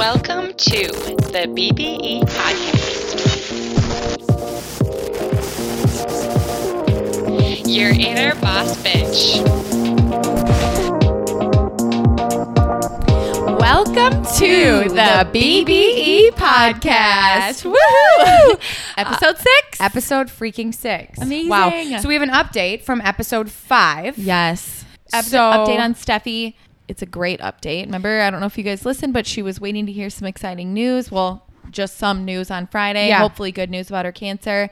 Welcome to the BBE Podcast. Your inner boss bitch. Welcome to the BBE podcast. Woohoo! Uh, episode six. Episode freaking six. Amazing. Wow. So we have an update from episode five. Yes. Up- So- update on Steffi. It's a great update. Remember, I don't know if you guys listened, but she was waiting to hear some exciting news. Well, just some news on Friday. Yeah. Hopefully, good news about her cancer.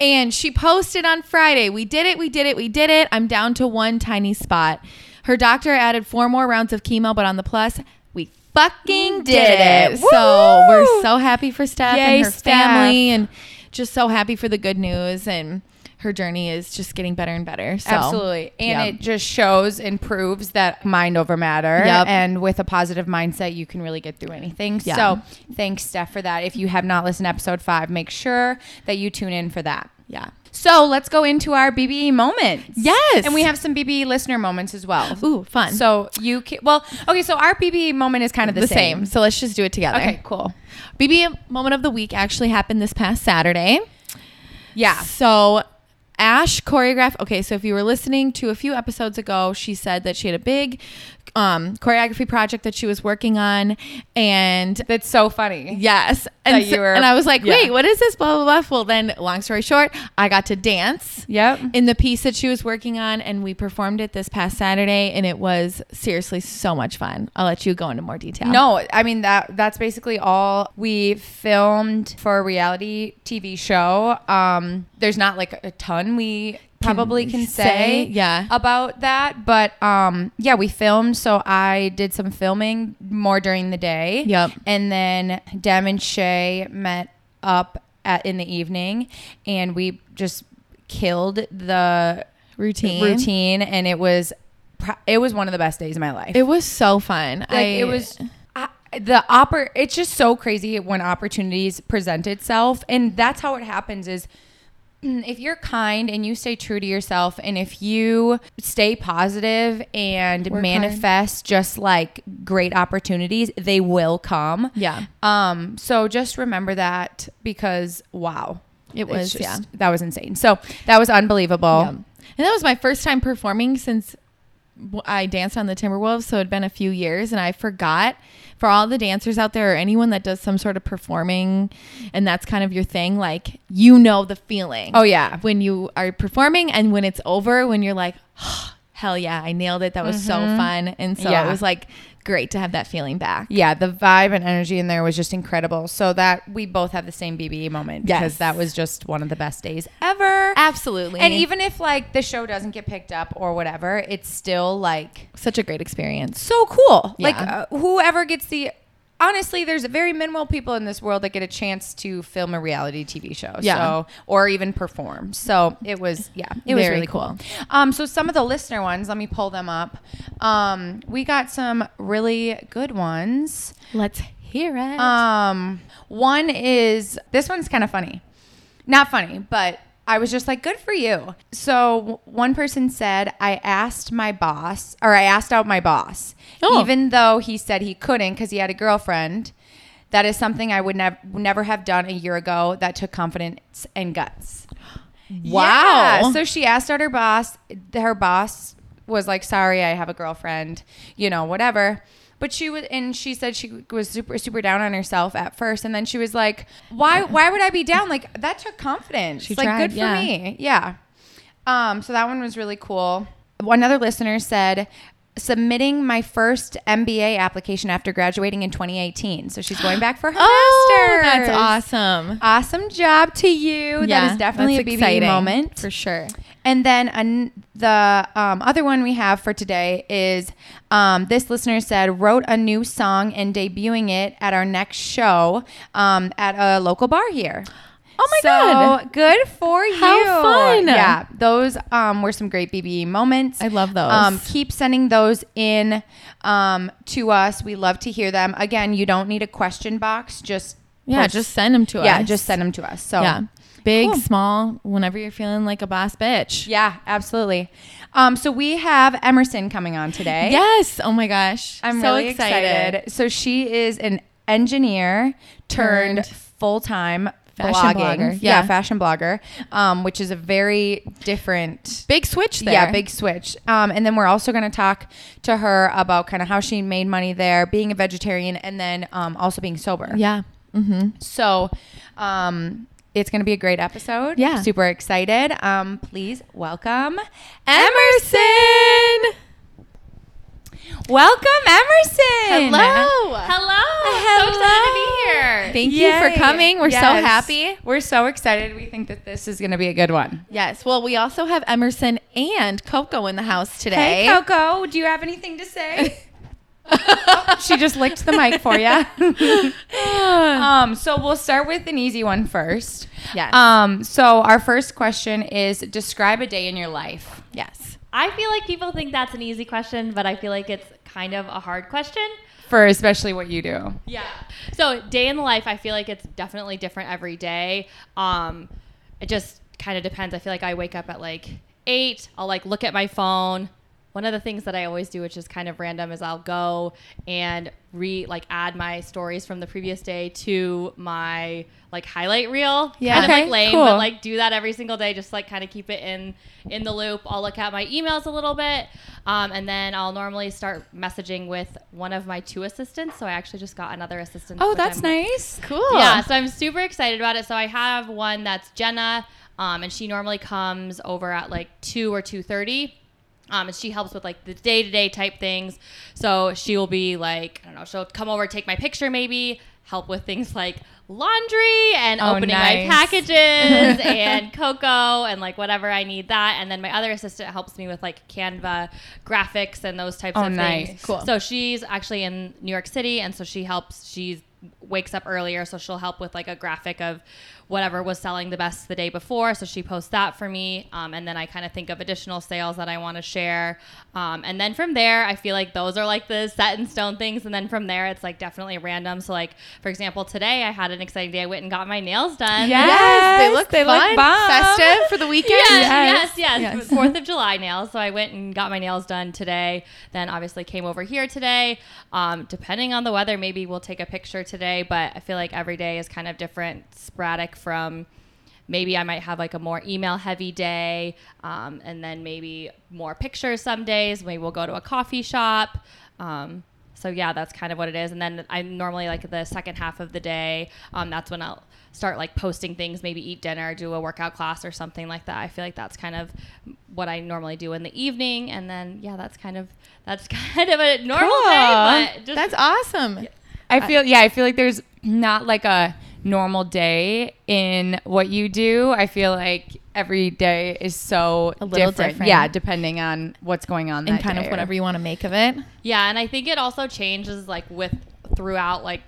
And she posted on Friday, We did it, we did it, we did it. I'm down to one tiny spot. Her doctor added four more rounds of chemo, but on the plus, we fucking did, Did it. it. So we're so happy for Steph Yay, and her Steph. family and just so happy for the good news. And her journey is just getting better and better. So Absolutely. And yeah. it just shows and proves that mind over matter. Yep. And with a positive mindset, you can really get through anything. Yeah. So thanks, Steph, for that. If you have not listened to episode five, make sure that you tune in for that. Yeah. So let's go into our BBE moments. Yes. And we have some BBE listener moments as well. Ooh, fun. So you can, well, okay, so our BBE moment is kind of the, the same. So let's just do it together. Okay, cool. BB moment of the week actually happened this past Saturday. Yeah. So Ash choreographed. Okay, so if you were listening to a few episodes ago, she said that she had a big um, choreography project that she was working on, and That's so funny. yes, and you so- were- and I was like, yeah. wait, what is this? Blah blah blah. Well, then, long story short, I got to dance. Yep. in the piece that she was working on and we performed it this past Saturday and it was seriously so much fun. I'll let you go into more detail. No, I mean that that's basically all we filmed for a reality TV show. Um there's not like a ton we probably can, say, say, yeah. about that, but um yeah, we filmed so I did some filming more during the day. Yep. And then Dem and Shay met up at in the evening and we just killed the routine. routine and it was it was one of the best days of my life. It was so fun. Like I, it was the oppor- It's just so crazy when opportunities present itself, and that's how it happens. Is if you're kind and you stay true to yourself, and if you stay positive and Work manifest just like great opportunities, they will come. Yeah. Um. So just remember that because wow, It was, just- yeah. that was insane. So that was unbelievable. Yeah. And that was my first time performing since I danced on the Timberwolves. So it'd been a few years and I forgot for all the dancers out there or anyone that does some sort of performing and that's kind of your thing, like you know the feeling. Oh yeah. when you are performing and when it's over when you're like hell yeah i nailed it that was so fun and so Mm-hmm. Yeah. it was like great to have that feeling back yeah, the vibe and energy in there was just incredible. So that we both have the same BBE moment Yes. because that was just one of the best days ever. absolutely And even if like the show doesn't get picked up or whatever, it's still like such a great experience so cool. Yeah. Like uh, whoever gets the honestly, there's very minimal people in this world that get a chance to film a reality TV show. Yeah. So or even perform. So it was yeah, it was Very really cool. Um, so some of the listener ones, let me pull them up. Um, we got some really good ones. let's hear it Um, one is this one's kind of funny, not funny, but I was just like, good for you. So one person said, I asked my boss, or I asked out my boss, Oh. even though he said he couldn't because he had a girlfriend. That is something I would never never have done a year ago. That took confidence and guts. Wow. Yeah. So she asked out her boss. Her boss was like, "Sorry, I have a girlfriend," you know, whatever. But she was, and she said she was super, super down on herself at first, and then she was like, "Why? Why would I be down? Like that took confidence. She like tried, good for yeah. me. Yeah. Um. So that one was really cool. Another listener said. Submitting my first MBA application after graduating in 2018. So she's going back for her oh master's. that's awesome Awesome job to you. that is definitely a exciting, moment. for sure And then an, the um, other one we have for today is um, this listener said, wrote a new song and debuting it at our next show um, at a local bar here. Oh my so, God. good for you. How fun. Yeah, those um, were some great BBE moments. I love those. Um, keep sending those in um, to us. We love to hear them. Again, you don't need a question box. Just yeah post- just send them to us yeah, just send them to us. So yeah big Cool. small whenever you're feeling like a boss bitch Yeah, absolutely. Um, so we have Emerson coming on today. yes oh my gosh I'm so really excited. So she is an engineer turned Turned full time fashion blogging. blogger, Yeah. yeah. fashion blogger, um, which is a very different. Big switch there. Yeah, big switch. Um, and then we're also going to talk to her about kind of how she made money there, being a vegetarian, and then um, also being sober. Yeah. Mm-hmm. So, um, it's going to be a great episode. Yeah. Super excited. Um, please welcome Emerson. Welcome, Emerson. Hello. Hello. Hello. So excited to be here. Thank you for coming. We're so happy. We're so excited. We think that this is going to be a good one. Yes. Well, we also have Emerson and Coco in the house today. Hey, Coco, do you have anything to say? Oh, she just licked the mic for you. um, so we'll start with an easy one first. Yes. Um, so our first question is describe a day in your life. yes. I feel like people think that's an easy question, but I feel like it's kind of a hard question. For especially what you do. Yeah. So day in the life, I feel like it's definitely different every day. Um, it just kind of depends. I feel like I wake up at like eight. I'll like look at my phone. One of the things that I always do, which is kind of random, is I'll go and re like add my stories from the previous day to my like highlight reel. Yeah. Kind Okay, of like lame, cool. but like do that every single day, just like kind of keep it in in the loop. I'll look at my emails a little bit, um, and then I'll normally start messaging with one of my two assistants. So I actually just got another assistant. Oh, that's I'm- nice. Cool. Yeah, so I'm super excited about it. So I have one that's Jenna, um, and she normally comes over at like two or two thirty. Um, and she helps with like the day to day type things. So she will be like, I don't know, she'll come over, take my picture, maybe help with things like laundry and Oh, opening nice. my packages and Coco and like whatever I need that. And then my other assistant helps me with like Canva graphics and those types Oh, of nice. things. Cool. So she's actually in New York City, and so she helps. She's wakes up earlier, so she'll help with like a graphic of whatever was selling the best the day before. So she posts that for me, um, and then I kind of think of additional sales that I want to share. Um, and then from there, I feel like those are like the set in stone things. And then from there, it's like definitely random. So like for example, today I had an exciting day. I went and got my nails done. Yeah. Yes, they look they look bomb. festive for the weekend. Yes, yes, yes. Yes. Fourth of July nails. So I went and got my nails done today. Then obviously came over here today. Um, depending on the weather, maybe we'll take a picture today. But I feel like every day is kind of different, sporadic from. Maybe I might have like a more email heavy day, um, and then maybe more pictures some days. Maybe we'll go to a coffee shop. Um, so yeah, that's kind of what it is. And then I normally like the second half of the day. Um, that's when I'll start like posting things, maybe eat dinner, do a workout class or something like that. I feel like that's kind of what I normally do in the evening. And then yeah, that's kind of that's kind of a normal Cool. day. But just That's awesome. I feel yeah, I feel like there's not like a normal day in what you do. I feel like every day is so A little different. different. Yeah, depending on what's going on And that kind day of or- whatever you want to make of it. Yeah, and I think it also changes like with throughout like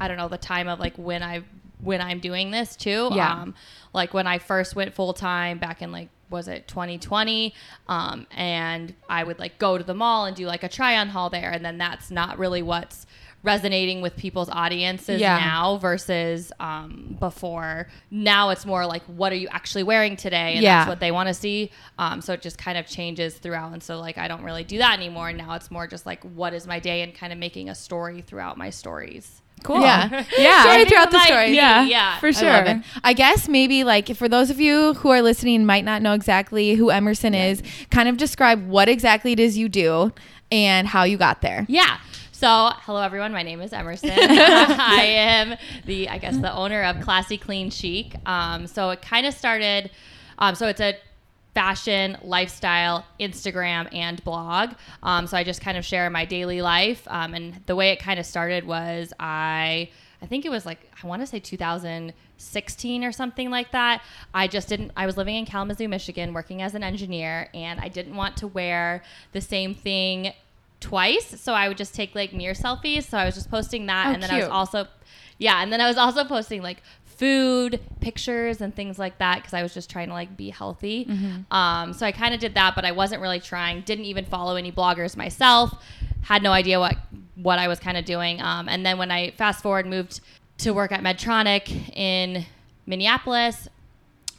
I don't know the time of like when I when I'm doing this too. Yeah. Um, like when I first went full time back in like was it 2020 um, and I would like go to the mall and do like a try on haul there and then that's not really what's resonating with people's audiences Yeah. now versus um, before now it's more like what are you actually wearing today and Yeah. that's what they want to see um, so it just kind of changes throughout and so like i don't really do that anymore now it's more just like what is my day and kind of making a story throughout my stories Cool. Yeah. Yeah. Story throughout the story. Yeah. yeah For sure. it. I guess maybe like for those of you who are listening might not know exactly who Emerson is, kind of describe what exactly it is you do and how you got there. Yeah. So, hello everyone. My name is Emerson. I am the, I guess, the owner of Classy Clean Chic. Um, so it kind of started. Um, so it's a fashion, lifestyle, Instagram, and blog. Um, so I just kind of share my daily life. Um, and the way it kind of started was I, I think it was like I want to say 2016 or something like that. I just didn't. I was living in Kalamazoo, Michigan, working as an engineer, and I didn't want to wear the same thing twice. So I would just take like mirror selfies. So I was just posting that, Oh, and then I was also, yeah, and then I was also posting like food pictures and things like that because I was just trying to like be healthy. Mm-hmm. Um, so I kind of did that, but I wasn't really trying. Didn't even follow any bloggers myself. Had no idea what what I was kind of doing. Um, and then when I fast forward moved to work at Medtronic in Minneapolis.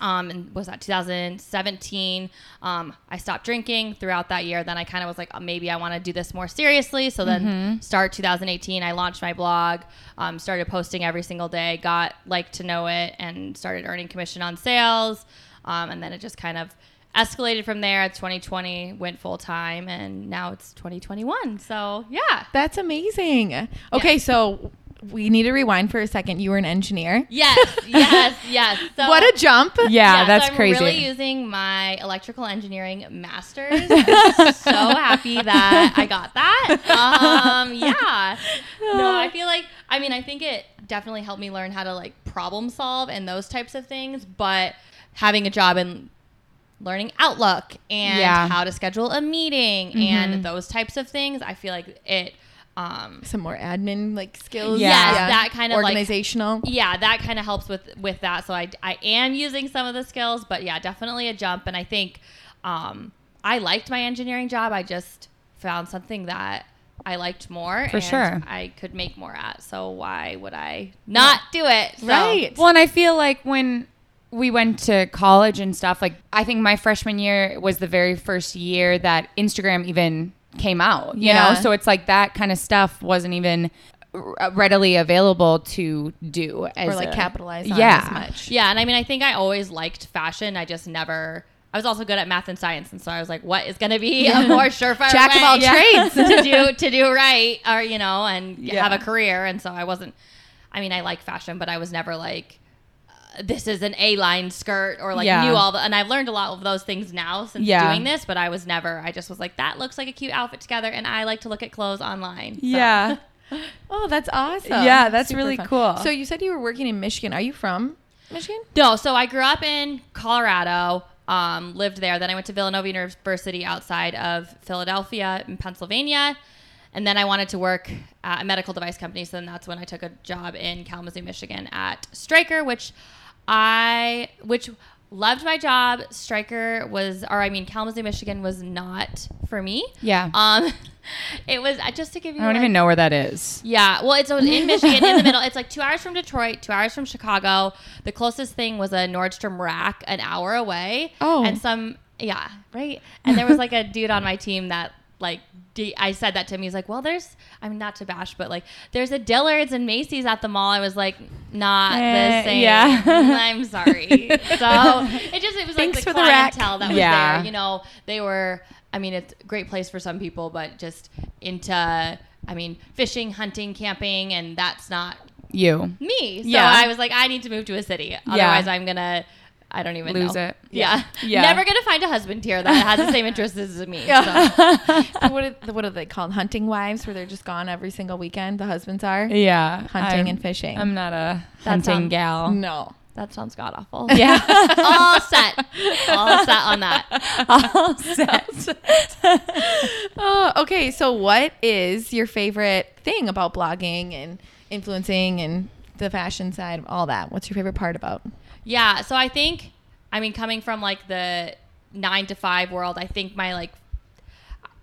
Um, and was that 2017? Um, I stopped drinking throughout that year. Then I kind of was like, oh, maybe I want to do this more seriously. So then, start 2018, I launched my blog, um, started posting every single day, got LIKEtoKNOW.it, and started earning commission on sales. Um, and then it just kind of escalated from there. 2020 went full time, and now it's 2021. So yeah. That's amazing. Okay, so we need to rewind for a second. You were an engineer. Yes, yes, yes. So, what a jump. Yeah, so that's I'm crazy. really using my electrical engineering master's. I'm so happy that I got that. Um, yeah. No, I feel like I mean I think it definitely helped me learn how to like problem solve and those types of things. But having a job and learning Outlook and Yeah. how to schedule a meeting and those types of things, I feel like it. Um, Some more admin like skills. Yeah. Yes, that kind of like organizational. yeah that kind of helps with with that so I, I am using some of the skills but yeah definitely a jump and i think um, i liked my engineering job i just found something that i liked more For and sure. i could make more at so why would i not do it So- Right. Well, and I feel like when we went to college and stuff, like I think my freshman year was the very first year that Instagram even came out, you Yeah. know? So it's like that kind of stuff wasn't even readily available to do as or like a- capitalize on yeah. as much. yeah and i mean i think i always liked fashion i just never I was also good at math and science, and so I was like, "What is going to be a more surefire Jack of way all trades. to do to do right, or you know, and Yeah. have a career?" And so I wasn't. I mean, I like fashion, but I was never like, "This is an A-line skirt," or like Yeah. knew all the. And I've learned a lot of those things now since Yeah. doing this, but I was never. I just was like, "That looks like a cute outfit together," and I like to look at clothes online. So- Yeah. Oh, that's awesome. Yeah, that's Super really fun. cool. So you said you were working in Michigan. Are you from Michigan? No, so I grew up in Colorado, um, lived there. Then I went to Villanova University outside of Philadelphia in Pennsylvania. And then I wanted to work at a medical device company. So then that's when I took a job in Kalamazoo, Michigan at Stryker, which I, which loved my job. Stryker was, or I mean, Kalamazoo, Michigan was not for me. Yeah. Um, it was uh, just to give you I don't like- even know where that is. yeah, well, it's in Michigan, in the middle. It's like two hours from Detroit, two hours from Chicago. The closest thing was a Nordstrom rack, an hour away. Oh. and some, yeah, right. And there was like a dude on my team that like. I said that to him. He's like, "Well, there's, I mean, not to bash, but like, there's a Dillard's and Macy's at the mall." I was like, "Not Eh, the same." yeah. I'm sorry. So it just, it was like the for the clientele that was Yeah. there. You know, they were. I mean, it's a great place for some people, but just into, I mean, fishing, hunting, camping, and that's not You. me. So Yeah. I was like, I need to move to a city. Otherwise, I'm gonna, I don't even Lose know. it. Yeah. Yeah. Never gonna find a husband here that has the same interests as me. So. what, are, what are they called? Hunting wives, where they're just gone every single weekend. The husbands are Yeah. hunting I'm- and fishing. I'm not a That hunting sounds- gal. no. That sounds god awful. Yeah. All set. All set on that. All set. Oh, okay. So, what is your favorite thing about blogging and influencing and the fashion side of all that? What's your favorite part about? Yeah. So I think, I mean, coming from like the nine to five world, I think my like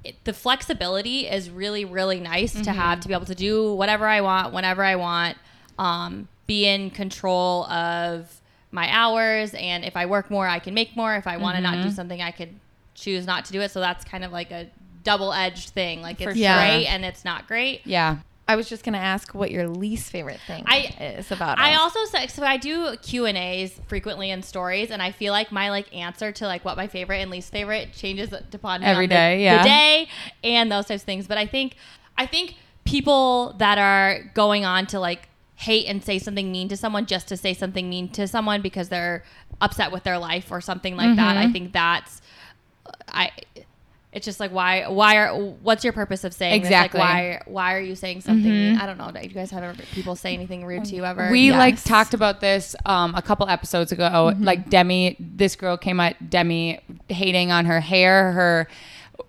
it, the flexibility is really really nice to have to be able to do whatever I want whenever I want, um, be in control of my hours, and if I work more, I can make more. If I want to not do something, I could choose not to do it. So that's kind of like a double edged thing. Like it's sure. great and it's not great. Yeah. I was just gonna ask what your least favorite thing I- is about. I us. also say so I do Q and A's frequently in stories, and I feel like my like answer to like what my favorite and least favorite changes upon every day, the, yeah. the day and those types of things. But I think I think people that are going on to like hate and say something mean to someone just to say something mean to someone because they're upset with their life or something like that. Mm-hmm. I think that's I. It's just like why why are what's your purpose of saying Exactly. this? Like why why are you saying something? mean? I don't know. Do you guys have ever people say anything rude to you ever? We like talked about this um, a couple episodes ago. Like Demi, this girl came at Demi hating on her hair, her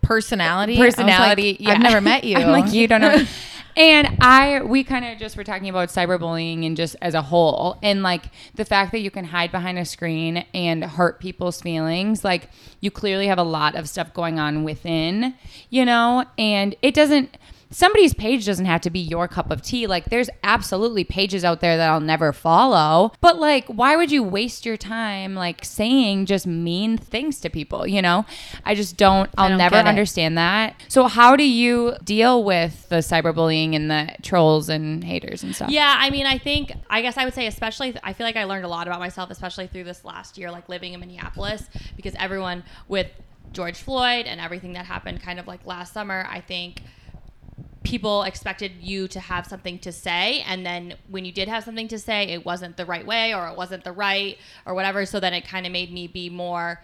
personality. Was like, personality. yeah. I've never met you. I'm like you don't know. and I, we kind of just were talking about cyberbullying and just as a whole, and like the fact that you can hide behind a screen and hurt people's feelings. Like you clearly have a lot of stuff going on within, you know, and it doesn't. Somebody's page doesn't have to be your cup of tea. Like there's absolutely pages out there that I'll never follow. But like why would you waste your time like saying just mean things to people, you know? I just don't I'll don't never understand that. So how do you deal with the cyberbullying and the trolls and haters and stuff? Yeah, I mean, I think I guess I would say especially I feel like I learned a lot about myself especially through this last year like living in Minneapolis because everyone with George Floyd and everything that happened kind of like last summer, I think people expected you to have something to say and then when you did have something to say it wasn't the right way or it wasn't the right or whatever so then it kind of made me be more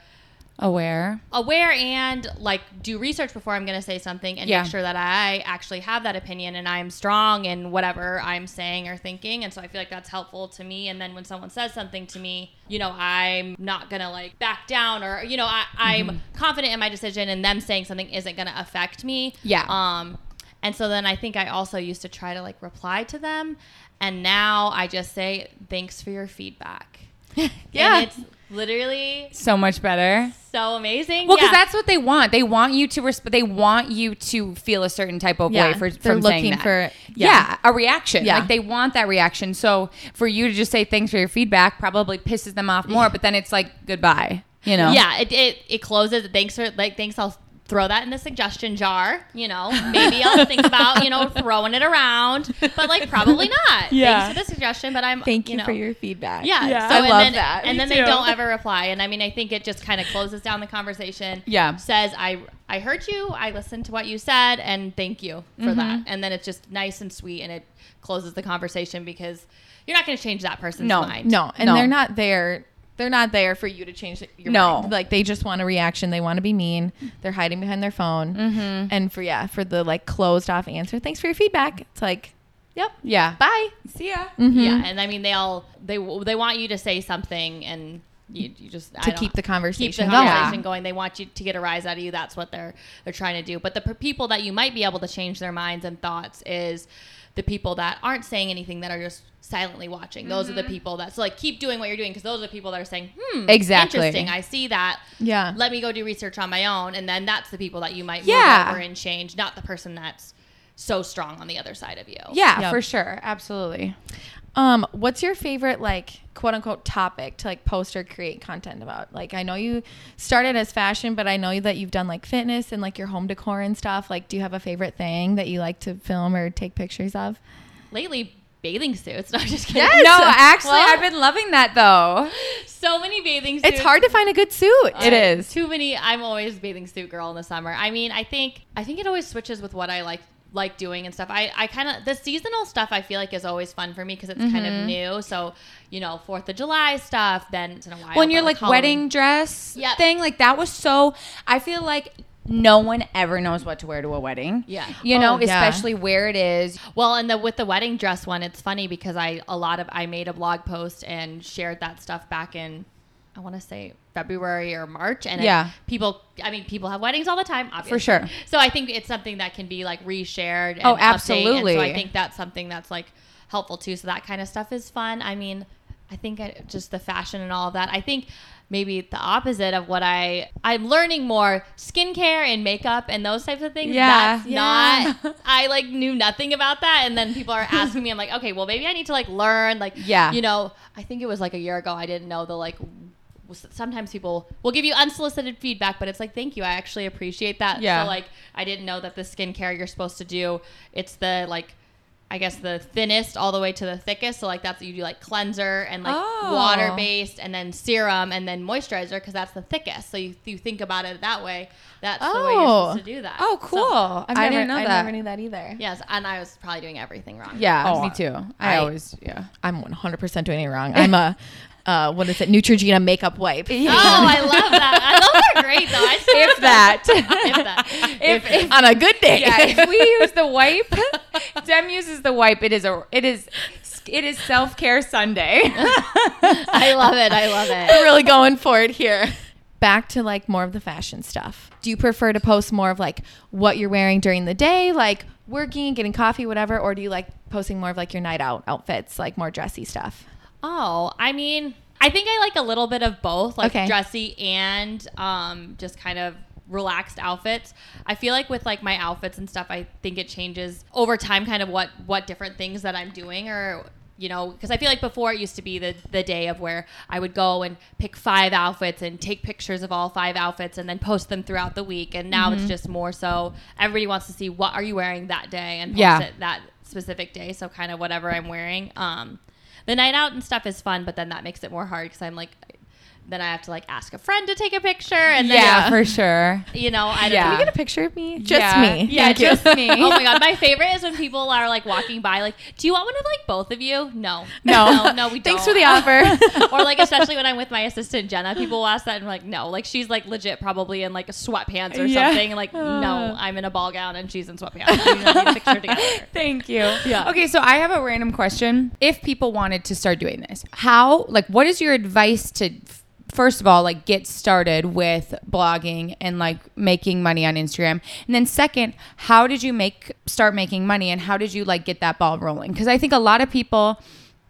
Aware. aware and like do research before I'm going to say something and Yeah. make sure that I actually have that opinion and I'm strong in whatever I'm saying or thinking. And so I feel like that's helpful to me. And then when someone says something to me, you know, I'm not going to like back down or, you know, I, I'm Mm-hmm. confident in my decision and them saying something isn't going to affect me. Yeah. Um, and so then I think I also used to try to like reply to them. And now I just say, thanks for your feedback. Yeah. And it's literally So much better. so amazing. Well, because Yeah. that's what they want. They want you to resp- They want you to feel a certain type of Yeah, way for they're from saying looking that. for- yeah. yeah. a reaction. Yeah. like they want that reaction. So for you to just say thanks for your feedback probably pisses them off more. But then it's like goodbye. You know? Yeah, it, it, it closes. Thanks for like thanks. I'll throw that in the suggestion jar. You know, maybe I'll think about you know throwing it around, but like probably not. Yeah. Thanks for the suggestion, but I'm Thank you, know, for your feedback. yeah. Yeah. So, I and love then, that. And Me then they don't ever reply. And I mean, I think it just kind of closes down the conversation. Yeah. Says I I heard you. I listened to what you said, and thank you for Mm-hmm. that. And then it's just nice and sweet, and it closes the conversation because you're not going to change that person's No. mind. No, and No. they're not there. They're not there for you to change your No. mind. Like they just want a reaction. They want to be mean. They're hiding behind their phone. Mm-hmm. And for yeah, for the like closed off answer. Thanks for your feedback. It's like, yep, Yeah. bye. See ya. Mhm. Yeah, and I mean they all they they want you to say something and you, you just I To don't- keep the keep conversation the going. conversation going. They want you to get a rise out of you. That's what they're they're trying to do. But the people that you might be able to change their minds and thoughts is the people that aren't saying anything that are just silently watching. Those are the people that so like keep doing what you're doing because those are the people that are saying, hmm, Exactly. interesting. I see that. Yeah. Let me go do research on my own, and then that's the people that you might Yeah. move over and change, not the person that's so strong on the other side of you. Yeah, Yep. for sure. Absolutely. Um, what's your favorite like quote unquote topic to like post or create content about? Like I know you started as fashion, but I know that you've done like fitness and like your home decor and stuff. Like do you have a favorite thing that you like to film or take pictures of? Lately, bathing suits. No, I'm just kidding. Yes. No, actually, Well- I've been loving that though. so many bathing suits. It's hard to find a good suit. It is. too many. I'm always bathing suit girl in the summer. I mean, I think I think it always switches with what I like like doing and stuff. I, I kind of the seasonal stuff I feel like is always fun for me because it's kind of mm-hmm. new. So you know, Fourth of July stuff. Then in a while, when you're but, like wedding dress Yep. thing, like that was so. I feel like no one ever knows what to wear to a wedding. Yeah. You know, Oh, yeah. especially where it is. Well, and the with the wedding dress one, it's funny because I a lot of I made a blog post and shared that stuff back in I want to say February or March, and Yeah. people. I mean, people have weddings all the time, obviously. For sure. So I think it's something that can be like reshared. And Oh, absolutely. so I think that's something that's like helpful too. So that kind of stuff is fun. I mean, I think I, just the fashion and all of that. I think maybe the opposite of what I I'm learning more skincare and makeup and those types of things. Yeah. That's Yeah. not I like knew nothing about that and then people are asking me I'm like, "Okay, well maybe I need to like learn like Yeah. you know, I think it was like a year ago I didn't know the like sometimes people will give you unsolicited feedback but it's like thank you i actually appreciate that Yeah. so like i didn't know that the skincare you're supposed to do it's the like i guess the thinnest all the way to the thickest so like that's you do like cleanser and like Oh. water based and then serum and then moisturizer because that's the thickest so you, you think about it that way that's the way you're Oh. supposed to oh. do that Oh, cool. I've I didn't know I that. never knew that either. yes and i was probably doing everything wrong Yeah, Oh, me too. I, I- always, yeah. I'm 100% doing it wrong. I'm a, uh, what is it? Neutrogena makeup wipe. oh i love that I, those are great though I still If that. if that if, if On a good day. yeah, if we use the wipe, Dem uses the wipe. It is a, it is, it is self care Sunday. i love it i love it We're really going for it here. Back to like more of the fashion stuff. Do you prefer to post more of like what you're wearing during the day, like working, getting coffee, whatever, or do you like posting more of like your night out outfits, like more dressy stuff? Oh, I mean, I think I like a little bit of both, like Okay. dressy and um, just kind of relaxed outfits. I feel like with like my outfits and stuff, I think it changes over time, kind of what what different things that I'm doing or you know because i feel like before it used to be the, the day of where i would go and pick five outfits and take pictures of all five outfits and then post them throughout the week and now Mm-hmm. it's just more so everybody wants to see what are you wearing that day and post Yeah. it that specific day so kind of whatever i'm wearing um the night out and stuff is fun but then that makes it more hard because i'm like then i have to like ask a friend to take a picture and then yeah, for sure. you know i don't Yeah. know. Can we get a picture of me? Just Yeah. me. Yeah, Thank you. just me. oh my god, my favorite is when people are like walking by, like, "Do you want one of like both of you?" No, No. no, no we don't. Thanks for the offer. or like, especially when I'm with my assistant Jenna, people will ask that and I'm like, no, like she's like legit probably in like sweatpants or Yeah. something. And like, uh. no, I'm in a ball gown and she's in sweatpants. We don't need a picture together. Thank you. Yeah. Okay, so I have a random question. If people wanted to start doing this, how, like, what is your advice to, f- first of all, like, get started with blogging and like making money on Instagram? And then, second, how did you make, start making money and how did you like get that ball rolling? Because I think a lot of people,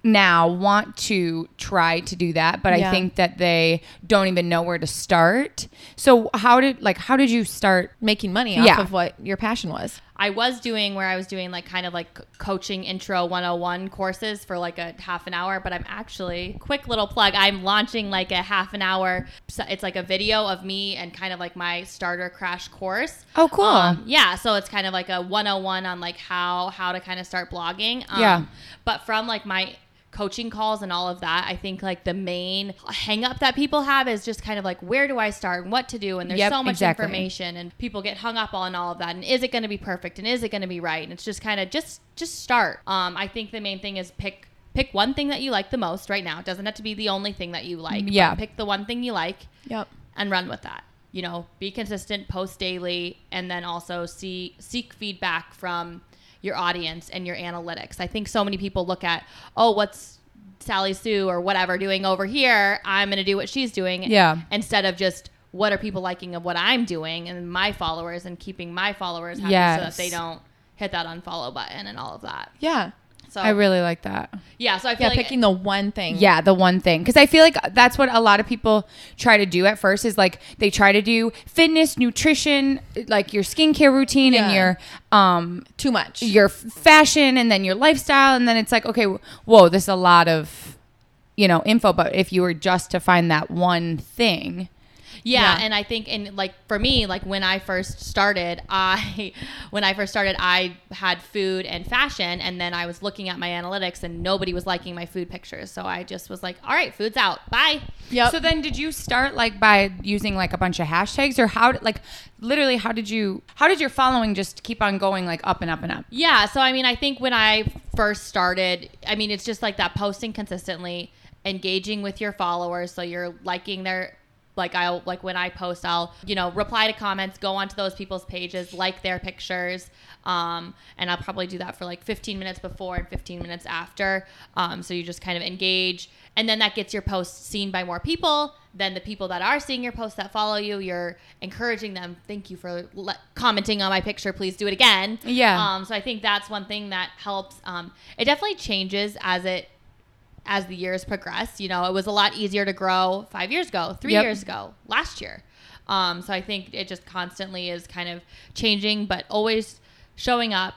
now want to try to do that but Yeah. i think that they don't even know where to start so how did like how did you start Making money off Yeah. of what your passion was. I was doing where I was doing like kind of like coaching intro 101 courses for like a half an hour, but I'm actually quick little plug. I'm launching like a half an hour. It's like a video of me and kind of like my starter crash course. Oh, cool. Um, yeah, so it's kind of like a 101 on like how how to kind of start blogging. Um, Yeah. But from like my coaching calls and all of that, I think like the main hang up that people have is just kind of like where do I start and what to do and there's Yep, so much exactly. information and people get hung up on all of that and is it going to be perfect and is it going to be right and it's just kind of just just start. Um I think the main thing is pick pick one thing that you like the most right now. It doesn't have to be the only thing that you like. Yeah. pick the one thing you like Yep. and run with that. You know, be consistent, post daily, and then also see seek feedback from your audience and your analytics. I think so many people look at, oh, what's Sally Sue or whatever doing over here? I'm going to do what she's doing. Yeah. Instead of just what are people liking of what I'm doing and my followers and keeping my followers happy so that they don't hit that unfollow button and all of that. Yeah. So i really like that yeah, so I feel Yeah. like picking the one thing. Yeah, the one thing. Because I feel like that's what a lot of people try to do at first is like they try to do fitness, nutrition, like your skincare routine and your um Too much. your fashion and then your lifestyle and then it's like okay, whoa, this is a lot of you know info. But if you were just to find that one thing, Yeah, Yeah. and I think in like for me, like when I first started, I when I first started, I had food and fashion, and then I was looking at my analytics, and nobody was liking my food pictures. So I just was like, "All right, food's out, bye." Yep. So then, did you start like by using like a bunch of hashtags, or how? Like, literally, how did you? How did your following just keep on going like up and up and up? Yeah, so I mean, I think when I first started, I mean, it's just like that posting consistently, engaging with your followers, so you're liking their like I'll like when I post, I'll you know reply to comments, go onto those people's pages, like their pictures, um, and I'll probably do that for like 15 minutes before and 15 minutes after. Um, so you just kind of engage, and then that gets your post seen by more people. Then the people that are seeing your post that follow you, you're encouraging them. Thank you for le- commenting on my picture. Please do it again. Yeah. Um, so I think that's one thing that helps. Um, it definitely changes as it as the years progress. You know, it was a lot easier to grow five years ago, three Yep. years ago, last year. Um, so I think it just constantly is kind of changing, but always showing up,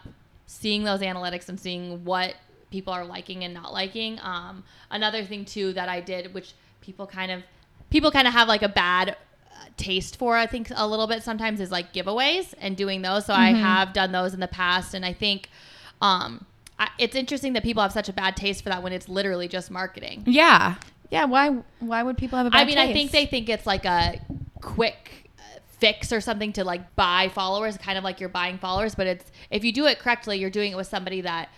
seeing those analytics and seeing what people are liking and not liking. Um, another thing too that I did, which people kind of people kind of have like a bad uh, taste for i think a little bit sometimes is like giveaways and doing those so i have done those in the past and i think um I, it's interesting that people have such a bad taste for that when it's literally just marketing Yeah. Yeah. Why? Why would people have a bad i mean i think they think it's like a quick uh, fix or something to like buy followers kind of like you're buying followers but it's if you do it correctly you're doing it with somebody that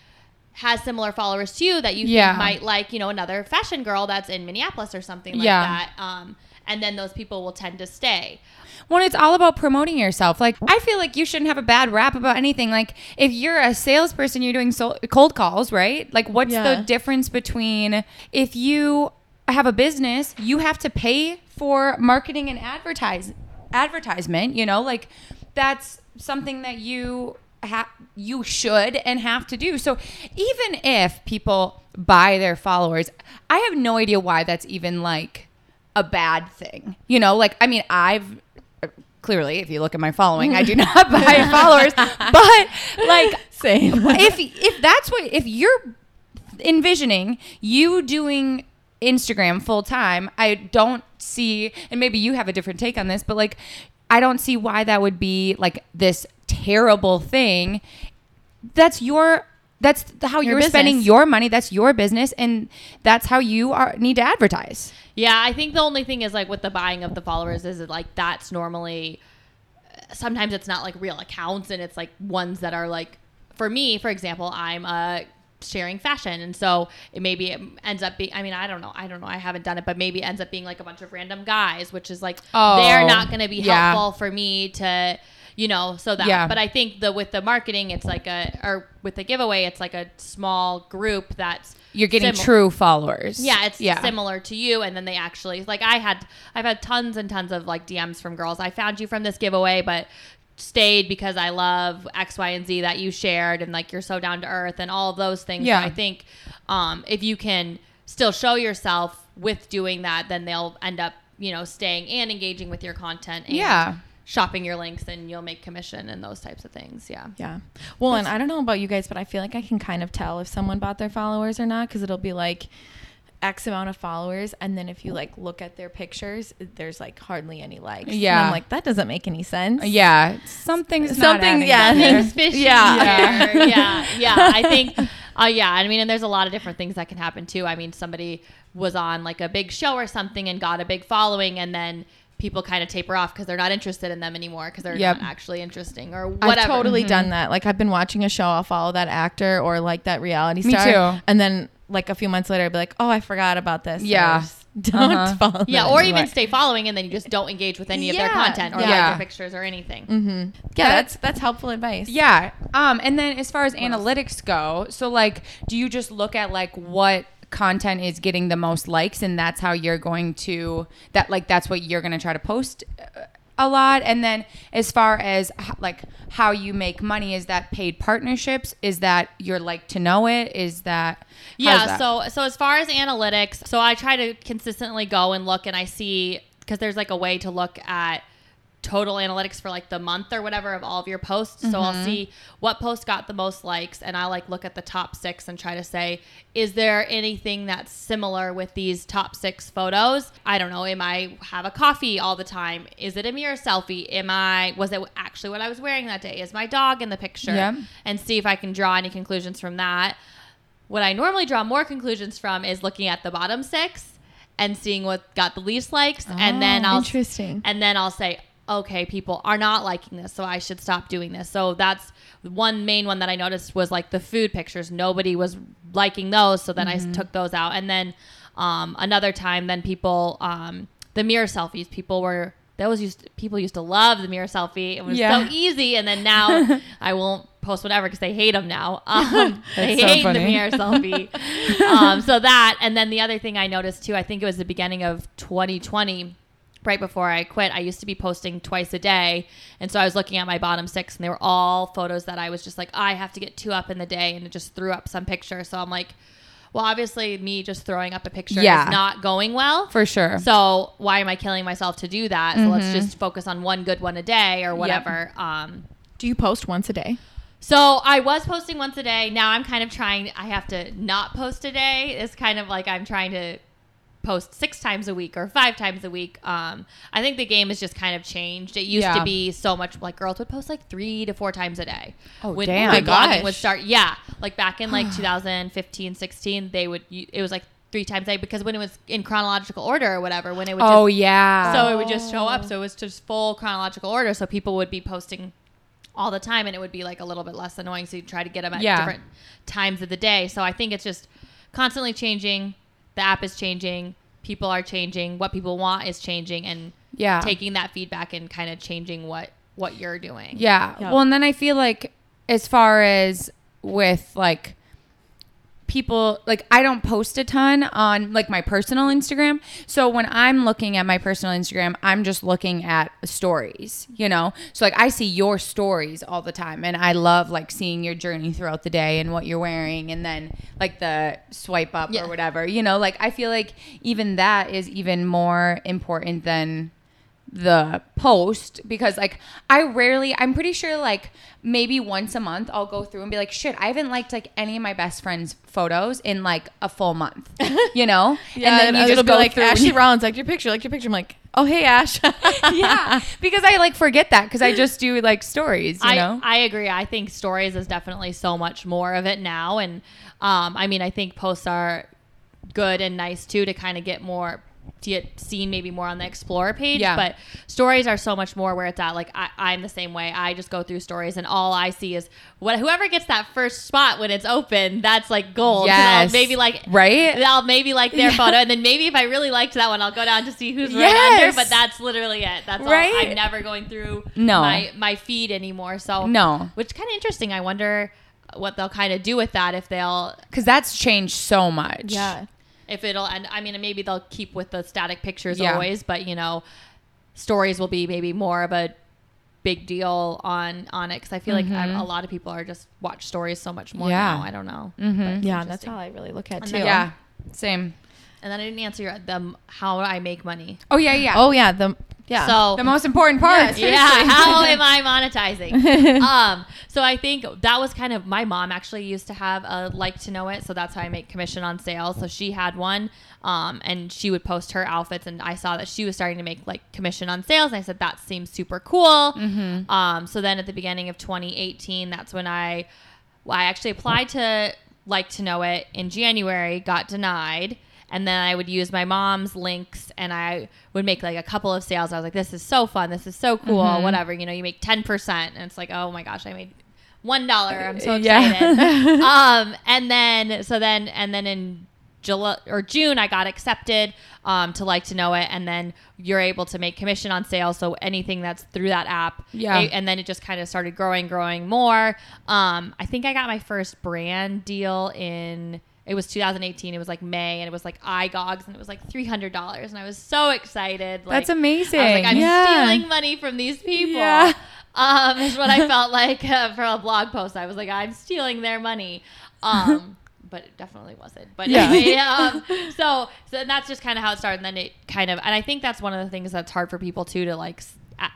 has similar followers to you that you Yeah. think might like you know another fashion girl that's in minneapolis or something like Yeah. that um and then those people will tend to stay When it's all about promoting yourself. Like, I feel like you shouldn't have a bad rap about anything. Like, if you're a salesperson, you're doing so- cold calls, right? Like, what's Yeah. the difference between if you have a business, you have to pay for marketing and advertise advertisement, you know? Like, that's something that you have you should and have to do. So, even if people buy their followers, I have no idea why that's even like a bad thing. You know, like I mean, I've clearly, if you look at my following, I do not buy followers. But like, Same. if if that's what if you're envisioning you doing Instagram full time, I don't see and maybe you have a different take on this, but like I don't see why that would be like this terrible thing. That's your that's how Your you're spending your money. That's your business and that's how you are need to advertise. Yeah, I think the only thing is like with the buying of the followers is like that's normally uh, sometimes it's not like real accounts and it's like ones that are like for me, for example, I'm a sharing fashion and so it maybe it ends up being I mean I don't know I don't know I haven't done it but maybe it ends up being like a bunch of random guys which is like Oh, they're not going to be yeah. helpful for me to you know so that Yeah. but I think the with the marketing it's like a or with the giveaway it's like a small group that's You're getting true followers. yeah, it's yeah. similar to you, and then they actually like I had I've had tons and tons of like DMs from girls. I found you from this giveaway, but stayed because I love X, Y, and Z that you shared, and like you're so down to earth and all of those things. Yeah. So I think um, if you can still show yourself with doing that, then they'll end up you know staying and engaging with your content. And Yeah. Shopping your links, and you'll make commission and those types of things. Yeah. Yeah. Well, and I don't know about you guys, but I feel like I can kind of tell if someone bought their followers or not because it'll be like X amount of followers, and then if you like look at their pictures, there's like hardly any likes. And Yeah. I'm like, that doesn't make any sense. Yeah, something's Something- yeah. Something's fishy Yeah. yeah, yeah. I think, uh, yeah. I mean, and there's a lot of different things that can happen too. I mean, somebody was on like a big show or something and got a big following, and then people kind of taper off because they're not interested in them anymore because they're Yep. not actually interesting or whatever. I've whatever. totally done that. Like I've been watching a show, I'll follow that actor or like that reality Me star. too. And then like a few months later, I'd be like, oh, I forgot about this. Yeah. I Don't Uh-huh. follow. Yeah, them or anymore. even stay following and then you just don't engage with any of their content or yeah. like their pictures or anything. Mm-hmm. Yeah, that's that's helpful advice. Yeah. Um, and then as far as else? analytics go, so like, do you just look at like what content is getting the most likes, and that's how you're going to that like that's what you're going to try to post uh, a lot. And then as far as like how you make money, is that paid partnerships? Is that your LIKEtoKNOW.it? Is that Yeah. that? So so as far as analytics, so I try to consistently go and look, and I see because there's like a way to look at total analytics for like the month or whatever of all of your posts. So I'll mm-hmm. see what post got the most likes, and I like look at the top six and try to say, is there anything that's similar with these top six photos? I don't know. Am I have a coffee all the time? Is it a mirror selfie? Am I was it actually what I was wearing that day? Is my dog in the picture? Yep. And see if I can draw any conclusions from that. What I normally draw more conclusions from is looking at the bottom six and seeing what got the least likes, and then Oh, I'll interesting. and then I'll say, okay, people are not liking this, so I should stop doing this. So that's one main one that I noticed was like the food pictures. Nobody was liking those, so then I took those out. And then um, another time, then people um, the mirror selfies. People were those used people used to love the mirror selfie. It was Yeah. so easy, and then now I won't post whatever because they hate them now. Um, they so hate funny. the mirror selfie. um, so that, and then the other thing I noticed too, I think it was the beginning of 2020, right before I quit. I used to be posting twice a day, and so I was looking at my bottom six, and they were all photos that I was just like, I have to get two up in the day, and it just threw up some picture. So I'm like, well, obviously, me just throwing up a picture Yeah. is not going well. for sure. So why am I killing myself to do that? So let's just focus on one good one a day or whatever. Um, Do you post once a day? so I was posting once a day. Now I'm kind of trying. I have to not post a day. It's kind of like I'm trying to post six times a week or five times a week. Um, I think the game has just kind of changed. It used Yeah. to be so much like girls would post like three to four times a day. Oh, when, damn. when my blogging gosh. would start. Yeah, like back in like 2015, 16, they would. It was like three times a day because when it was in chronological order or whatever, when it would. oh just, yeah. so it would just show up. So it was just full chronological order. So people would be posting all the time and it would be like a little bit less annoying. So you try to get them at Yeah. different times of the day. So I think it's just constantly changing. The app is changing. People are changing. What people want is changing and yeah. taking that feedback and kind of changing what, what you're doing. Yeah. Yeah. Well, and then I feel like as far as with like people like I don't post a ton on like my personal Instagram. So when I'm looking at my personal Instagram, I'm just looking at stories, you know? So like I see your stories all the time and I love like seeing your journey throughout the day and what you're wearing and then like the swipe up Yeah. or whatever. You know, like I feel like even that is even more important than the post because like I rarely I'm pretty sure like maybe once a month I'll go through and be like shit I haven't liked like any of my best friends photos in like a full month you know Yeah, and then it'll go like Ashley you- Rollins, like your picture, like your picture. I'm like, oh hey Ash. yeah because I like forget that because I just do like stories you I, know I agree. I think stories is definitely so much more of it now. And um, I mean, I think posts are good and nice too to kind of get more get seen maybe more on the explorer page Yeah. but stories are so much more where it's at like I, i'm the same way i just go through stories and all i see is what whoever gets that first spot when it's open that's like gold Yes. maybe like right I'll maybe like their Yeah. photo, and then maybe if I really liked that one, I'll go down to see who's right under. But that's literally it. That's Right? all. I'm never going through No. my my feed anymore. So No. which kind of interesting. I wonder what they'll kind of do with that if they'll because that's changed so much yeah. If it'll end. I mean maybe they'll keep with the static pictures Yeah. always, but you know, stories will be maybe more of a big deal on on it because I feel like a lot of people are just watch stories so much more Mm-hmm. Yeah. now. I don't know. Mm-hmm. Yeah, that's interesting. how I really look at And too. then- yeah same And then I didn't answer your, them how I make money. oh yeah yeah Oh yeah, the yeah. So the most important part. Yeah, yeah how am i monetizing? Um so i think that was kind of my mom actually used to have a LIKEtoKNOW.it so that's how i make commission on sales. So she had one um and she would post her outfits and i saw that she was starting to make like commission on sales and i said that seems super cool. Um so then at the beginning of 2018 that's when i well, i actually applied to LIKEtoKNOW.it in january got denied and then I would use my mom's links and I would make like a couple of sales. I was like, this is so fun. This is so cool. Whatever. You know, you make 10% and it's like, oh my gosh, I made $1. I'm so Yeah. excited. um, and then, so then, and then in July or June, I got accepted um, to LIKEtoKNOW.it. And then you're able to make commission on sales. So anything that's through that app. Yeah. A- and then it just kind of started growing, growing more. Um, I think I got my first brand deal in it was 2018. It was like May, and it was like iGogs, and it was like three hundred dollars, and I was so excited. Like, That's amazing. I was like, I'm Yeah. stealing money from these people. Yeah. Um, is what I felt like uh, for a blog post. I was like, I'm stealing their money. Um, but it definitely wasn't. But Yeah. anyway, um, so so that's just kind of how it started. And then it kind of, and I think that's one of the things that's hard for people too to like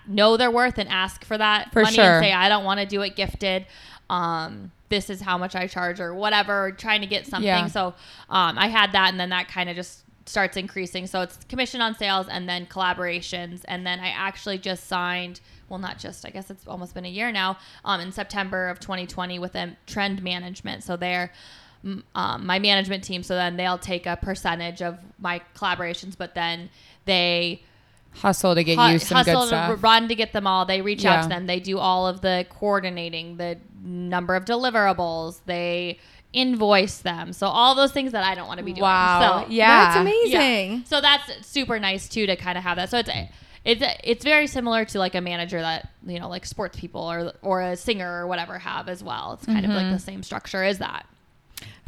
know their worth and ask for that For money sure. and say, I don't want to do it gifted. Um, this is how much I charge or whatever, trying to get something. Yeah. So um, I had that, and then that kind of just starts increasing. So it's commission on sales and then collaborations. And then I actually just signed, well, not just, I guess it's almost been a year now, um, in September of 2020 with a trend management. So they're um, my management team. So then they'll take a percentage of my collaborations, but then they hustle to get hu- you some hustle good stuff. to run to get them all. They reach out Yeah. to them. They do all of the coordinating, the number of deliverables. They invoice them. So all those things that I don't want to be doing. Wow. So, yeah. That's amazing. yeah. So that's super nice too to kind of have that. So it's it's it's very similar to like a manager that you know like sports people or or a singer or whatever have as well. It's kind of like mm-hmm. the same structure as that.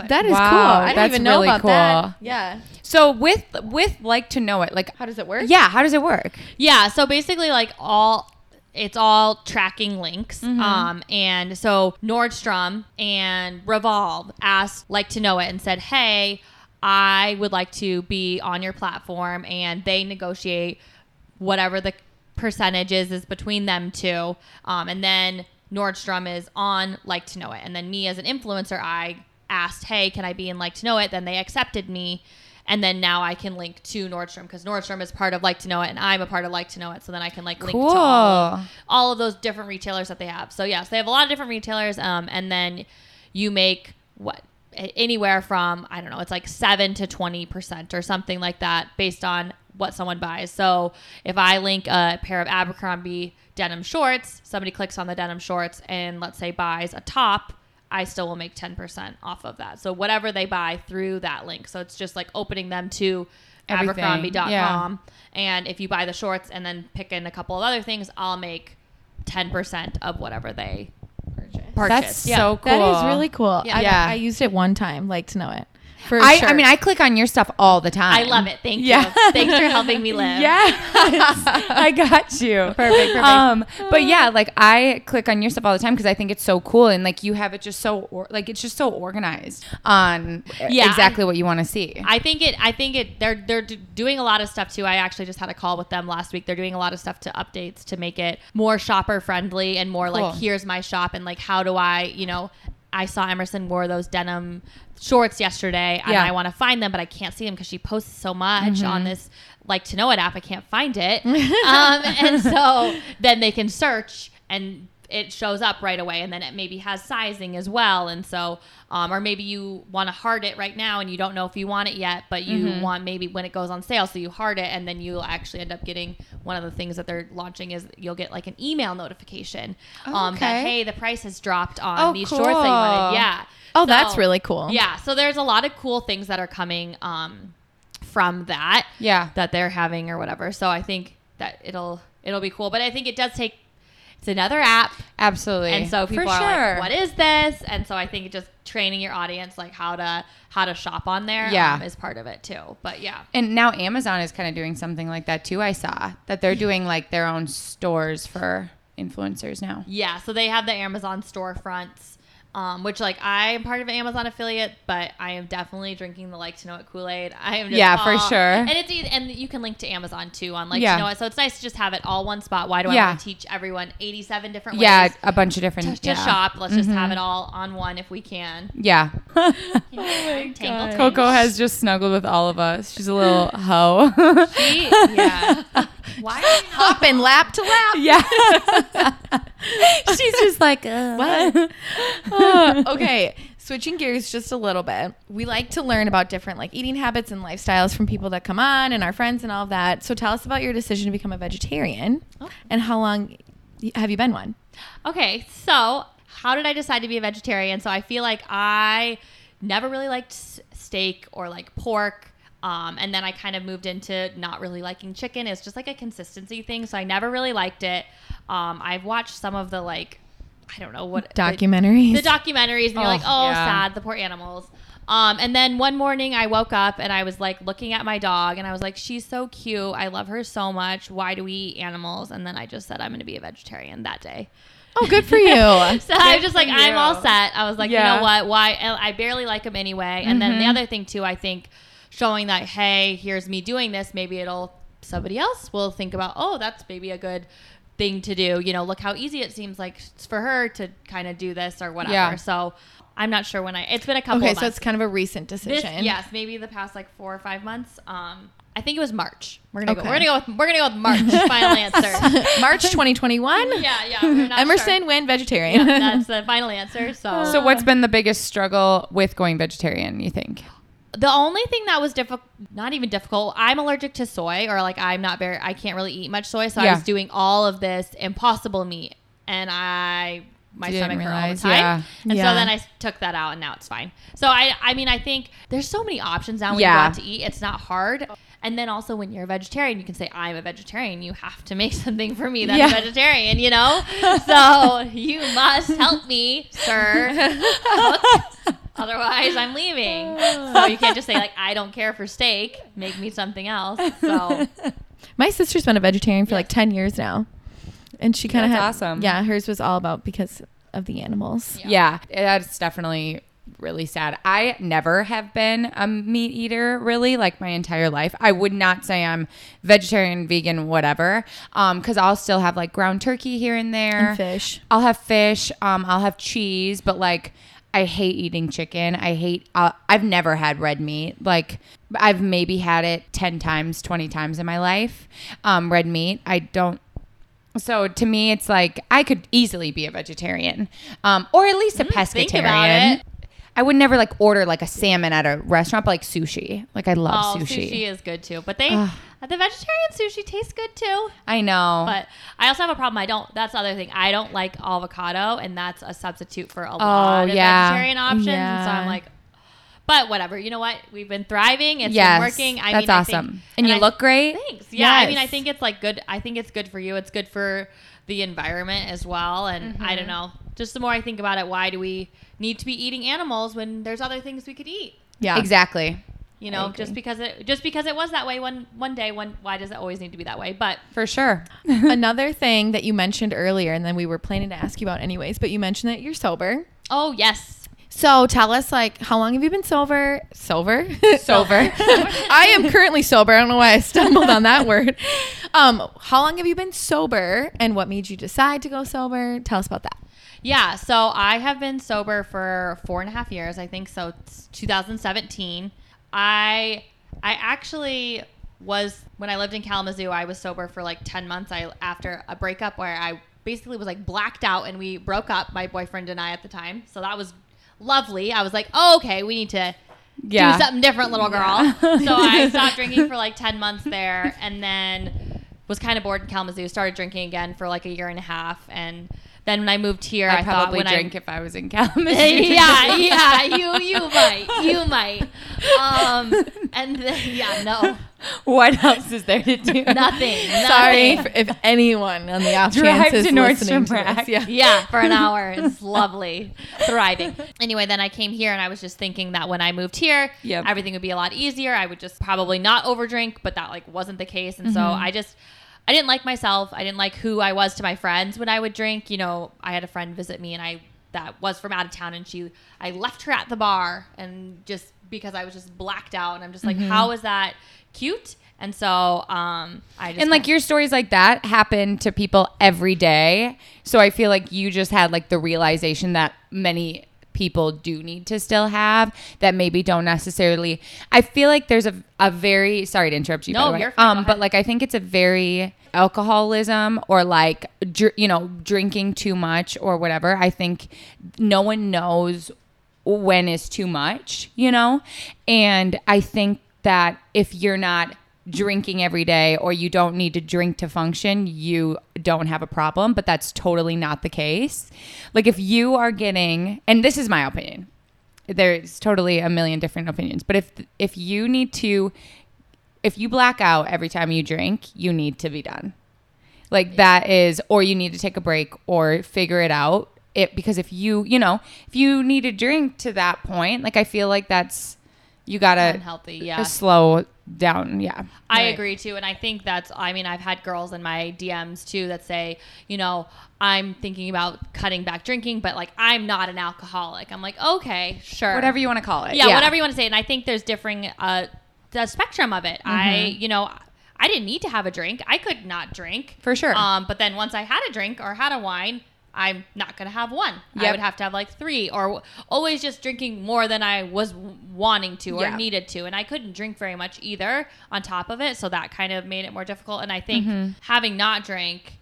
That is Wow, cool. I didn't that's even know really about cool. that. Yeah. So with with LIKEtoKNOW.it, like How does it work? yeah, how does it work? Yeah, so basically like all it's all tracking links. Mm-hmm. Um and so Nordstrom and Revolve asked LIKEtoKNOW.it and said, "Hey, I would like to be on your platform." And they negotiate whatever the percentage is is between them two. Um and then Nordstrom is on LIKEtoKNOW.it. And then me as an influencer, I asked, "Hey, can I be in LIKEtoKNOW.it?" Then they accepted me and then now I can link to Nordstrom because Nordstrom is part of LIKEtoKNOW.it, and I'm a part of LIKEtoKNOW.it. So then I can like link to all of, all of those different retailers that they have. So yes, they have a lot of different retailers, um, and then you make what anywhere from I don't know, it's like seven to twenty percent or something like that based on what someone buys. So if I link a pair of Abercrombie denim shorts, somebody clicks on the denim shorts and let's say buys a top. I still will make 10% off of that. So whatever they buy through that link. So it's just like opening them to Everything. abercrombie.com. Yeah. And if you buy the shorts and then pick in a couple of other things, I'll make 10% of whatever they purchase. That's Yeah. so cool. That is really cool. Yeah. I, Yeah. I used it one time, LIKEtoKNOW.it. For I, sure. I mean, I click on your stuff all the time. I love it. Thank Yeah. you. Thanks for helping me live. Yeah. I got you. Perfect, perfect. Um, but yeah, like I click on your stuff all the time because I think it's so cool and like you have it just so or, like it's just so organized on Yeah, exactly what you want to see. I think it. I think it. They're they're d- doing a lot of stuff too. I actually just had a call with them last week. They're doing a lot of stuff to updates to make it more shopper friendly and more like here's my shop and like how do I you know I saw Emerson wore those denim shorts yesterday and Yeah. I want to find them but I can't see them because she posts so much on this LIKEtoKNOW.it app. I can't find it. um, and so then they can search and it shows up right away and then it maybe has sizing as well and so um, or maybe you want to heart it right now and you don't know if you want it yet but you want maybe when it goes on sale so you heart it and then you'll actually end up getting one of the things that they're launching is you'll get like an email notification um, that hey the price has dropped on Oh, these shorts that you wanted yeah Oh, that's really cool. yeah so there's a lot of cool things that are coming um, from that yeah. that they're having or whatever. So I think that it'll it'll be cool. But I think it does take it's another app, Absolutely. and so people For are sure. like, "What is this?" And so I think just training your audience like how to how to shop on there, Yeah. um, is part of it too. But yeah, And now Amazon is kind of doing something like that too. I saw that they're doing like their own stores for influencers now. yeah. So they have the Amazon storefronts. Um, which like I am part of an Amazon affiliate, but I am definitely drinking the LIKEtoKNOW.it Kool Aid. I am just Yeah, for sure. and it's and you can link to Amazon too on like Yeah. to know it. So it's nice to just have it all one spot. Why do I Yeah. want to teach everyone eighty seven different Yeah, ways Yeah, a bunch of different. to yeah. shop. Let's just have it all on one if we can. Yeah. Oh my Tangle Coco has just snuggled with all of us. She's a little hoe. She, yeah. Why? Are you? Hopping lap to lap. yeah. She's just like, uh. What? Uh, okay, switching gears just a little bit. We like to learn about different like eating habits and lifestyles from people that come on and our friends and all of that. So tell us about your decision to become a vegetarian Oh. and how long have you been one? Okay, so how did I decide to be a vegetarian? So I feel like I never really liked steak or like pork. Um, and then I kind of moved into not really liking chicken. It's just like a consistency thing. So I never really liked it. Um, I've watched some of the like, I don't know what the- Documentaries. the documentaries and you're like, Oh, oh, yeah. sad, the poor animals. Um, and then one morning I woke up and I was like looking at my dog and I was like, she's so cute. I love her so much. Why do we eat animals? And then I just said, I'm going to be a vegetarian that day. oh, good for you. So I'm just like, I'm all set. I was like, Yeah. you know what? Why? I barely like them anyway. And then the other thing too, I think showing that, hey, here's me doing this, maybe it'll, somebody else will think about, oh, that's maybe a good thing to do. You know, look how easy it seems like for her to kind of do this or whatever. Yeah. So I'm not sure when I, it's been a couple okay, of so it's kind of a recent This- decision. yes, maybe the past like four or five months. Um, I think it was March. We're gonna Okay. go. We're gonna go with. We're gonna go with March. final answer. March 2021. Yeah, yeah. Emerson sure. went vegetarian. Yeah, that's the final answer. So, So what's been the biggest struggle with going vegetarian, you think? The only thing that was difficult, not even difficult, I'm allergic to soy, or like I'm not very, I can't really eat much soy. So I was doing all of this impossible meat, and I my Didn't stomach hurt all the time. yeah. And Yeah. so then I took that out, and now it's fine. So I, I mean, I think there's so many options now when you Yeah. go out to eat. It's not hard. And then also when you're a vegetarian, you can say I'm a vegetarian. You have to make something for me that's Yeah. a vegetarian, you know. so you must help me, sir. Otherwise, I'm leaving. So you can't just say like I don't care for steak. Make me something else. So My sister's been a vegetarian for like 10 years now. And she kind of had awesome. Yeah, hers was all about because of the animals. Yeah. Yeah, that's definitely really sad. I never have been a meat eater really like my entire life. I would not say I'm vegetarian, vegan, whatever. Um cuz I'll still have like ground turkey here and there. And fish. I'll have fish, um I'll have cheese, but like I hate eating chicken. I hate uh, I've never had red meat. Like I've maybe had it 10 times, 20 times in my life. Um red meat. I don't so to me, it's like I could easily be a vegetarian, um, or at least a Mm, pescatarian. I would never like order like a salmon at a restaurant, but like sushi. Like I love oh, sushi. sushi. is good too. But they Ugh. the vegetarian sushi tastes good too. I know. But I also have a problem. I don't. That's the other thing. I don't like avocado, and that's a substitute for a lot of Oh, yeah. vegetarian options. And so Yeah. I'm like, but whatever. You know what? We've been thriving. It's yes, been working. I that's mean, I awesome. think- and you I- look great. Thanks. Yeah. I mean, I think it's like good. I think it's good for you. It's good for the environment as well. And I Mm-hmm. don't know. Just the more I think about it, why do we need to be eating animals when there's other things we could eat? Yeah. Exactly. You know, just because it just because it was that way one one day, one why does it always need to be that way? But For sure. Another thing that you mentioned earlier, and then we were planning to ask you about anyways, but you mentioned that you're sober. oh yes, So tell us, like, how long have you been sober? Sober? Sober. I am currently sober. I don't know why I stumbled on that word. Um, how long have you been sober, and what made you decide to go sober? Tell us about that. Yeah, so I have been sober for four and a half years. I think so. It's 2017. I I actually was when I lived in Kalamazoo. I was sober for like 10 months. I after a breakup where I basically was like blacked out, and we broke up. My boyfriend and I at the time. So that was lovely. I was like, oh, okay, we need to Yeah. do something different, little girl. so I stopped drinking for like 10 months there and then was kind of bored in Kalamazoo. Started drinking again for like a year and a half. And then when I moved here, I, thought probably drink I. if I was in Kalamazoo. yeah, yeah, you you might, you might, um, and then, yeah, no, What else is there to do? nothing. Sorry nothing. if, anyone on the off Drive chance is to listening Nordstrom to this. Rack. Yeah. yeah, for an hour. It's lovely, thriving. Anyway, then I came here and I was just thinking that when I moved here, Yep. everything would be a lot easier. I would just probably not overdrink, but that like wasn't the case. And so Mm-hmm. I just I didn't like myself. I didn't like who I was to my friends when I would drink. You know, I had a friend visit me and I that was from out of town and she I left her at the bar and just because I was just blacked out and I'm just like, Mm-hmm. how is that cute? And so um I just And like your stories like that happen to people every day. So I feel like you just had like the realization that many people do need to still have that maybe don't necessarily I feel like there's a, a very sorry to interrupt you by No, the way. you're fine. Go um but like I think it's a very alcoholism or like dr- you know drinking too much or whatever. I think no one knows when is too much, you know? And I think that if you're not drinking every day or you don't need to drink to function, you don't have a problem, but that's totally not the case. Like if you are getting and this is my opinion. There's totally a million different opinions, but if if you need to if you black out every time you drink, you need to be done. Like that is, or you need to take a break or figure it out. It because if you, you know, if you need to drink to that point, like I feel like that's you gotta unhealthy. Yeah. slow down. Yeah, I Right. agree too. And I think that's, I mean, I've had girls in my DMs too that say, you know, I'm thinking about cutting back drinking, but like I'm not an alcoholic. I'm like, okay, sure. whatever you want to call it. Yeah, whatever you want to say. And I think there's differing, uh, the spectrum of it. I, Mm-hmm. you know, I didn't need to have a drink. I could not drink. For sure. Um, but then once I had a drink or had a wine, I'm not going to have one. I would have to have like three or w- always just drinking more than I was w- wanting to or Yeah. needed to. And I couldn't drink very much either on top of it. So that kind of made it more difficult. And I think Mm-hmm. having not drank,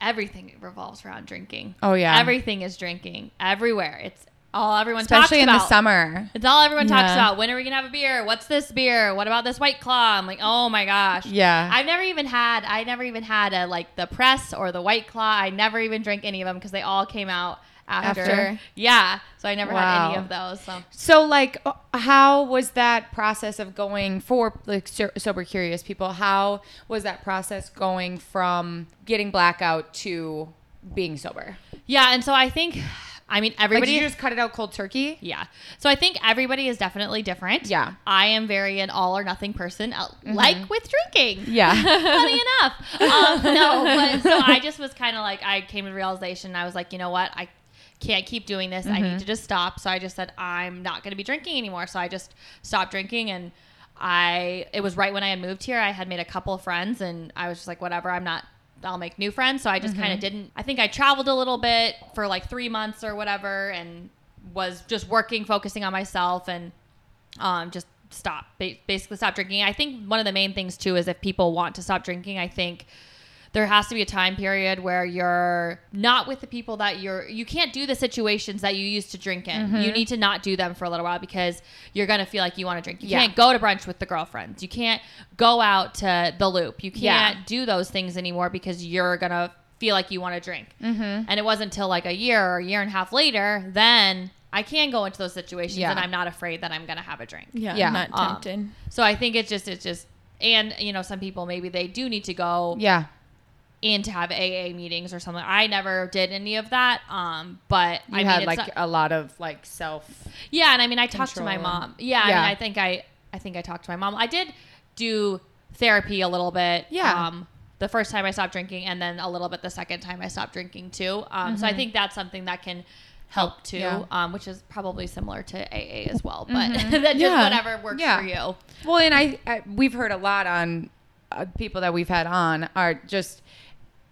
everything revolves around drinking. Oh, yeah. Everything is drinking everywhere. It's all everyone talks about. especially in about. the summer. It's all everyone talks Yeah. about. When are we gonna have a beer? What's this beer? What about this white claw? I'm like, oh my gosh. Yeah. I've never even had. I never even had a like the press or the white claw. I never even drank any of them because they all came out after. After. Yeah. So I never had any of those. So So, like, uh, how was that process of going for like so- sober curious people? How was that process going from getting blackout to being sober? yeah, and so I think, I mean, Like, everybody. did you just cut it out cold turkey? Yeah. So I think everybody is definitely different. Yeah. I am very an all or nothing person, uh, like with drinking. Yeah. Funny enough. Um, no, but so I just was kind of like, I came to the realization. I was like, you know what? I can't keep doing this. I need to just stop. So I just said, I'm not going to be drinking anymore. So I just stopped drinking and I, it was right when I had moved here. I had made a couple of friends and I was just like, whatever, I'm not, I'll make new friends. So I just kind of didn't, I think I traveled a little bit for like three months or whatever and was just working, focusing on myself and um, just stop, basically stop drinking. I think one of the main things too is if people want to stop drinking, I think there has to be a time period where you're not with the people that you're you can't do the situations that you used to drink in Mm-hmm. you need to not do them for a little while because you're gonna feel like you want to drink you Yeah. can't go to brunch with the girlfriends you can't go out to the loop you can't do those things anymore because you're gonna feel like you want to drink Mm-hmm. and it wasn't until like a year or a year and a half later then i can go into those situations Yeah. and i'm not afraid that i'm gonna have a drink Yeah, Yeah. I'm not Um, so i think it's just it's just and you know some people maybe they do need to go Yeah. In to have AA meetings or something. I never did any of that. Um, but You I mean, had it's like not- a lot of like self. yeah, and I mean, I talked to my mom. Yeah, I mean, I think I, I think I talked to my mom. I did do therapy a little bit. Yeah. Um, the first time I stopped drinking, and then a little bit the second time I stopped drinking too. Um, so I think that's something that can help too, Mm-hmm. Yeah. um, which is probably similar to AA as well. But then just Yeah. whatever works Yeah. for you. Well, and I, I we've heard a lot on uh, people that we've had on are just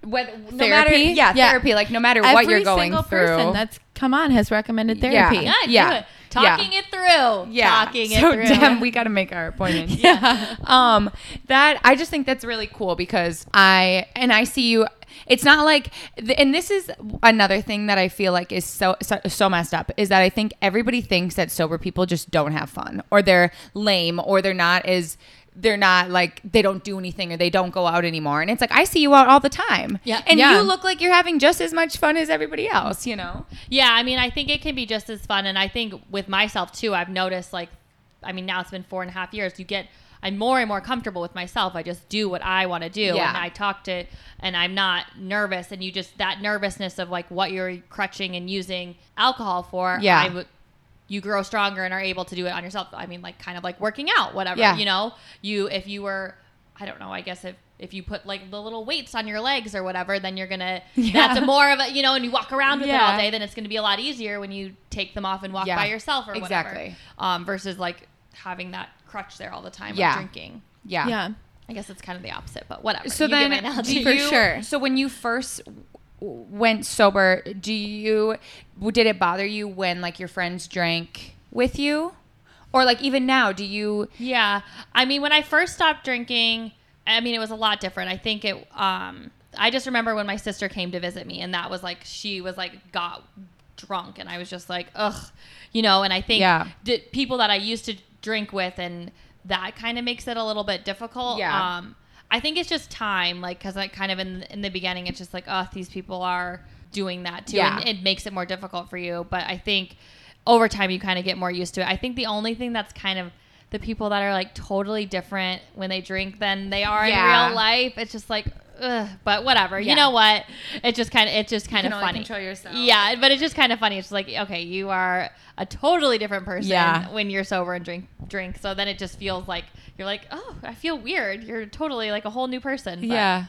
whether no matter Therapy? yeah, Yeah. therapy like no matter Every what you're going single through. person that's come on has recommended Yeah. therapy. Yeah, do Yeah. it. Talking it through. yeah, Talking so it through. damn, we got to make our appointments. Yeah. um that i just think that's really cool because i and i see you it's not like and this is another thing that i feel like is so, so so messed up is that i think everybody thinks that sober people just don't have fun or they're lame or they're not as they're not like they don't do anything or they don't go out anymore and it's like i see you out all the time Yeah. and Yeah. you look like you're having just as much fun as everybody else you know Yeah, I mean, I think it can be just as fun. And I think with myself too, I've noticed like, I mean, now it's been four and a half years. You get, I'm more and more comfortable with myself. I just do what I want to do. Yeah. And I talk to, and I'm not nervous. And you just, that nervousness of like what you're crutching and using alcohol for. Yeah. I would, you grow stronger and are able to do it on yourself. I mean, like kind of like working out, whatever, Yeah. you know, you, if you were, I don't know, I guess if, if you put like the little weights on your legs or whatever, then you're gonna that's a more of a you know, and you walk around with it all day, then it's gonna be a lot easier when you take them off and walk Yeah. by yourself or Exactly. whatever. Um, versus like having that crutch there all the time Yeah. drinking. yeah Yeah. I guess it's kind of the opposite, but whatever. So You get then, my analogy. do For you- sure. So when you first w- went sober, do you did it bother you when like your friends drank with you, or like even now, do you? Yeah. I mean, when I first stopped drinking, I mean, it was a lot different. I think it, um, I just remember when my sister came to visit me, and that was like, she was like, got drunk, and I was just like, ugh, you know, and I think Yeah. people that I used to drink with, and that kind of makes it a little bit difficult. Yeah. Um, I think it's just time, like, because like kind of in in the beginning, it's just like, oh, these people are doing that too, Yeah. and it makes it more difficult for you. But I think over time, you kind of get more used to it. I think the only thing that's kind of the people that are like totally different when they drink than they are Yeah. in real life. It's just like, ugh, but whatever. Yeah. You know what? It just kind of it's just kind of funny. control yourself. Yeah, but it's just kind of funny. It's like okay, you are a totally different person Yeah. when you're sober and drink drink. So then it just feels like you're like, oh, I feel weird. You're totally like a whole new person. But,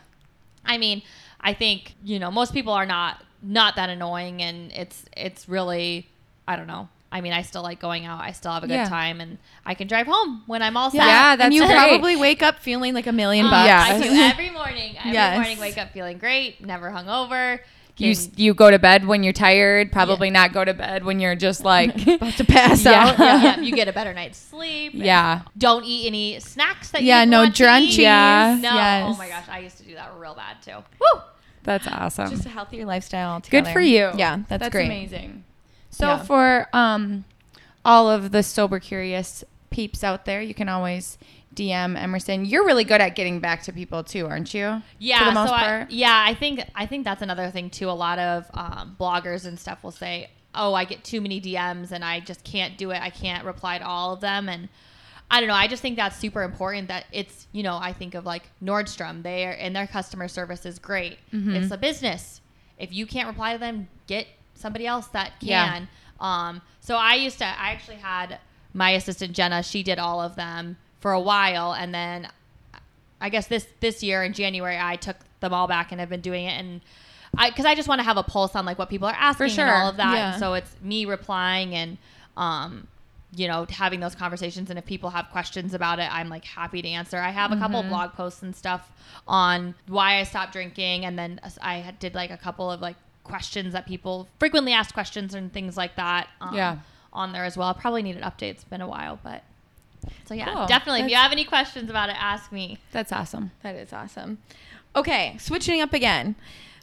I mean, I think you know most people are not not that annoying, and it's it's really I don't know. I mean, I still like going out. I still have a good Yeah. time, and I can drive home when I'm all set. Yeah, that's and you great. probably wake up feeling like a million Um, bucks. Yeah. I do every morning. Every Yes. morning, wake up feeling great, never hungover. You you go to bed when you're tired. Probably not go to bed when you're just like About to pass Yeah. out. yeah, yeah, you get a better night's sleep. yeah. Don't eat any snacks that Yeah, you no want drunchies. Yeah. No. Yes. Oh my gosh, I used to do that real bad too. Woo. That's awesome. Just a healthier lifestyle. Altogether. Good for you. Yeah, that's, great. That's amazing. So Yeah. for um all of the sober curious peeps out there, you can always DM Emerson. You're really good at getting back to people too, aren't you? Yeah, For the most so I, yeah, I think I think that's another thing too. A lot of um, bloggers and stuff will say, "Oh, I get too many DMs and I just can't do it. I can't reply to all of them." And I don't know. I just think that's super important. That it's you know I think of like Nordstrom. They are and their customer service is great. Mm-hmm. It's a business. If you can't reply to them, get somebody else that can. Yeah. can. Um, so I used to. I actually had my assistant Jenna. She did all of them for a while, and then I guess this this year in January I took them all back and have been doing it and I because I just want to have a pulse on like what people are asking sure. and all of that. Yeah. And so it's me replying and um you know having those conversations and if people have questions about it I'm like happy to answer. I have a couple Mm-hmm. of blog posts and stuff on why I stopped drinking and then I did like a couple of like questions that people frequently asked questions and things like that. Um, Yeah. On there as well. I probably need an update. It's been a while, but so yeah, Cool. definitely. If you have any questions about it, ask me. That's awesome. That is awesome. Okay, switching up again.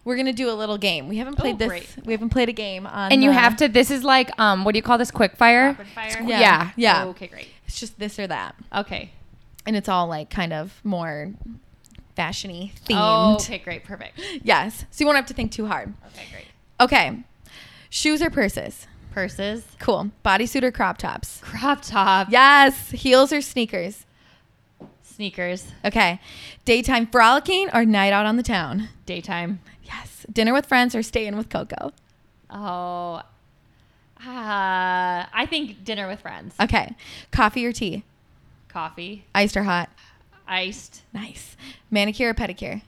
We're gonna do a little game. We haven't played Oh, this. great. We haven't played a game on. And you have to this is like um what do you call this quick fire? Fire. Yeah. Yeah. Yeah. Oh, okay, great. It's just this or that, Okay. and it's all like kind of more fashiony themed. Oh, okay, great, perfect. Yes. So you won't have to think too hard. Okay, great. Okay. Shoes or purses? Purses, Cool. Bodysuit or crop tops? crop top, Yes. Heels or sneakers? Sneakers. Okay. Daytime frolicking or night out on the town? Daytime. Yes. Dinner with friends or staying with Coco? Oh. Uh, I think dinner with friends. Okay. Coffee or tea? Coffee. Iced or hot? Iced. Nice. Manicure or pedicure?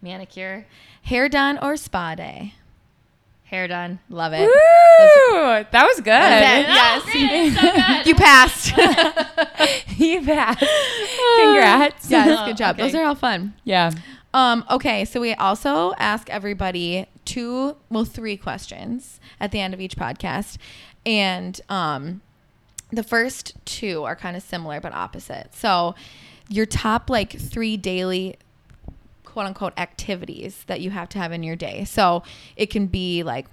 Manicure. Hair done or spa day? Hair done. Love it. Woo! That was good. Yes. Oh. So good. You passed. you passed. Congrats. yes, good job. Okay. Those are all fun. Yeah. Um, okay, so we also ask everybody two, well, three questions at the end of each podcast. And um, the first two are kind of similar but opposite. So, your top like three daily quote unquote activities that you have to have in your day. So, it can be like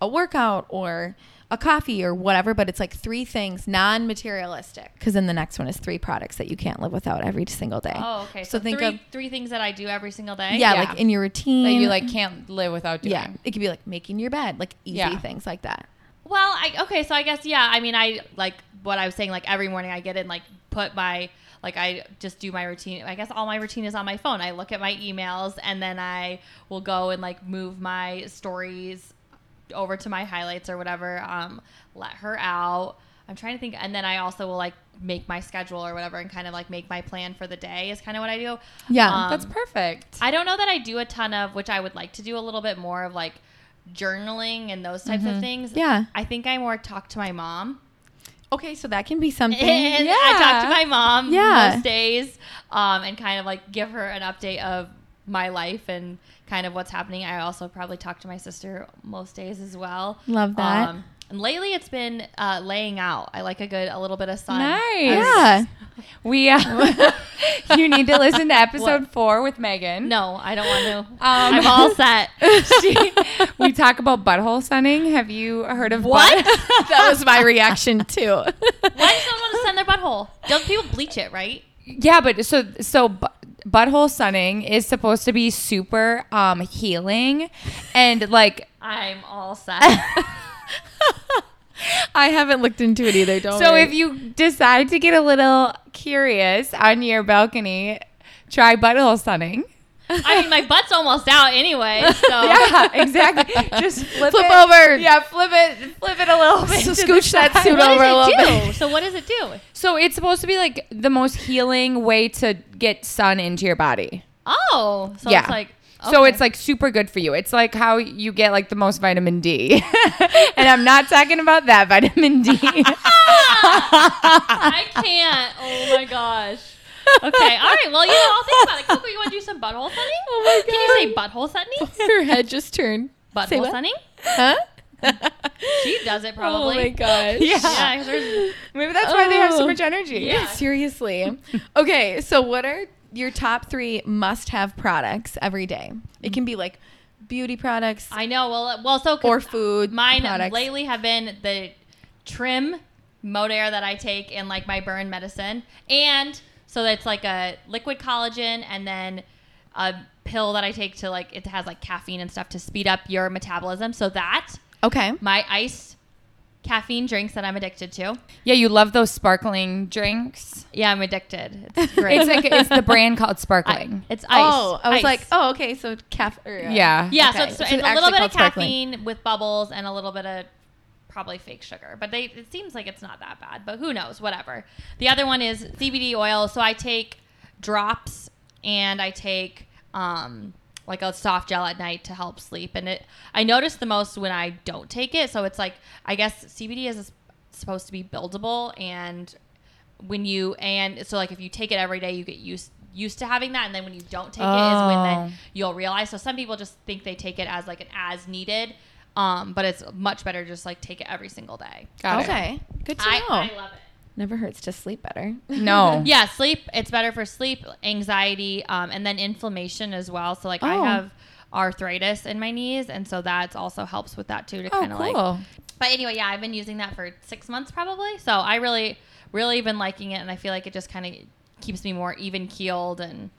a workout or a coffee or whatever, but it's like three things non materialistic. Because then the next one is three products that you can't live without every single day. Oh, okay. So So, think three, of- three things that I do every single day. Yeah, Yeah. like in your routine. That you like can't live without doing. Yeah, it could be like making your bed, like easy Yeah. things like that. Well, I okay, so I guess yeah. I mean, I like what I was saying. Like every morning, I get in, like put my like I just do my routine. I guess all my routine is on my phone. I look at my emails, and then I will go and like move my stories over to my highlights or whatever. Um, let her out. I'm trying to think, and then I also will like make my schedule or whatever, and kind of like make my plan for the day. Is kind of what I do. Yeah, Um, That's perfect. I don't know that I do a ton of, which I would like to do a little bit more of like journaling and those types of things. Yeah. I think I more talk to my mom. Okay, so that can be something. And I talk to my mom Yeah. most days um, and kind of like give her an update of my life and kind of what's happening. I also probably talk to my sister most days as well. Love that. Um, and lately it's been uh, laying out. I like a good, a little bit of sun. Nice. yeah. We uh, you need to listen to episode four with Megan. No, I don't want to. Um, I'm all set. She- we talk about butthole sunning. Have you heard of What? that was my reaction too. Why does someone want to send their butthole? Don't people bleach it, right? yeah, but so so bu- butthole sunning is supposed to be super um healing and like I'm all set. I haven't looked into it either. Don't. so worry. if you decide to get a little curious on your balcony, try butthole sunning. I mean, my butt's almost out anyway, so Yeah, exactly. Just flip, Flip it. over. Yeah, flip it, flip it a little bit. So scooch that suit what over a does little it do? bit. So what does it do? So it's supposed to be like the most healing way to get sun into your body. Oh, so yeah. it's like So okay. it's like super good for you. It's like how you get like the most vitamin D. and I'm not talking about that vitamin D. I can't. Oh my gosh. Okay, all right. Well, you know, I'll think about it. Coco, you want to do some butthole sunning? Oh my god. Can you say butthole sunning? Her head just turned. Butthole sunning? Huh? She does it probably. Oh my gosh. Yeah. Yeah, Maybe that's why they have so Oh. much energy. Yeah. Seriously. Okay, so what are your top three must-have products every day? It can be like beauty products I know. Well, uh, well, so or food mine products. lately have been the trim Modere that I take in like my burn medicine, and so it's like a liquid collagen, and then a pill that I take to like it has like caffeine and stuff to speed up your metabolism. So that Okay. my iced caffeine drinks that I'm addicted to. Yeah, you love those sparkling drinks. Yeah, I'm addicted. It's great. It's like it's the brand called I- Sparkling. it's ice. Oh, I was Ice. like, oh, okay, so caffeine. yeah. Yeah, Okay, so it's, so it's it's a little bit of called sparkling. caffeine with bubbles and a little bit of probably fake sugar. But they it seems like it's not that bad, but who knows, whatever. The other one is CBD oil. So I take drops and I take um like a soft gel at night to help sleep and it I notice the most when I don't take it. So it's like I guess CBD is supposed to be buildable and when you and so like if you take it every day you get used used to having that and then when you don't take it is when Oh. then you'll realize so some people just think they take it as like an as needed um but it's much better just like take it every single day Got it. Okay. Good to I, know. I love it Never hurts to sleep better. No. yeah sleep it's better for sleep anxiety um and then inflammation as well so like i Oh. have arthritis in my knees and so that also helps with that too to Oh, kind of like cool. but anyway, yeah, I've been using that for six months probably. So I really, really been liking it, and I feel like it just kind of keeps me more even keeled, and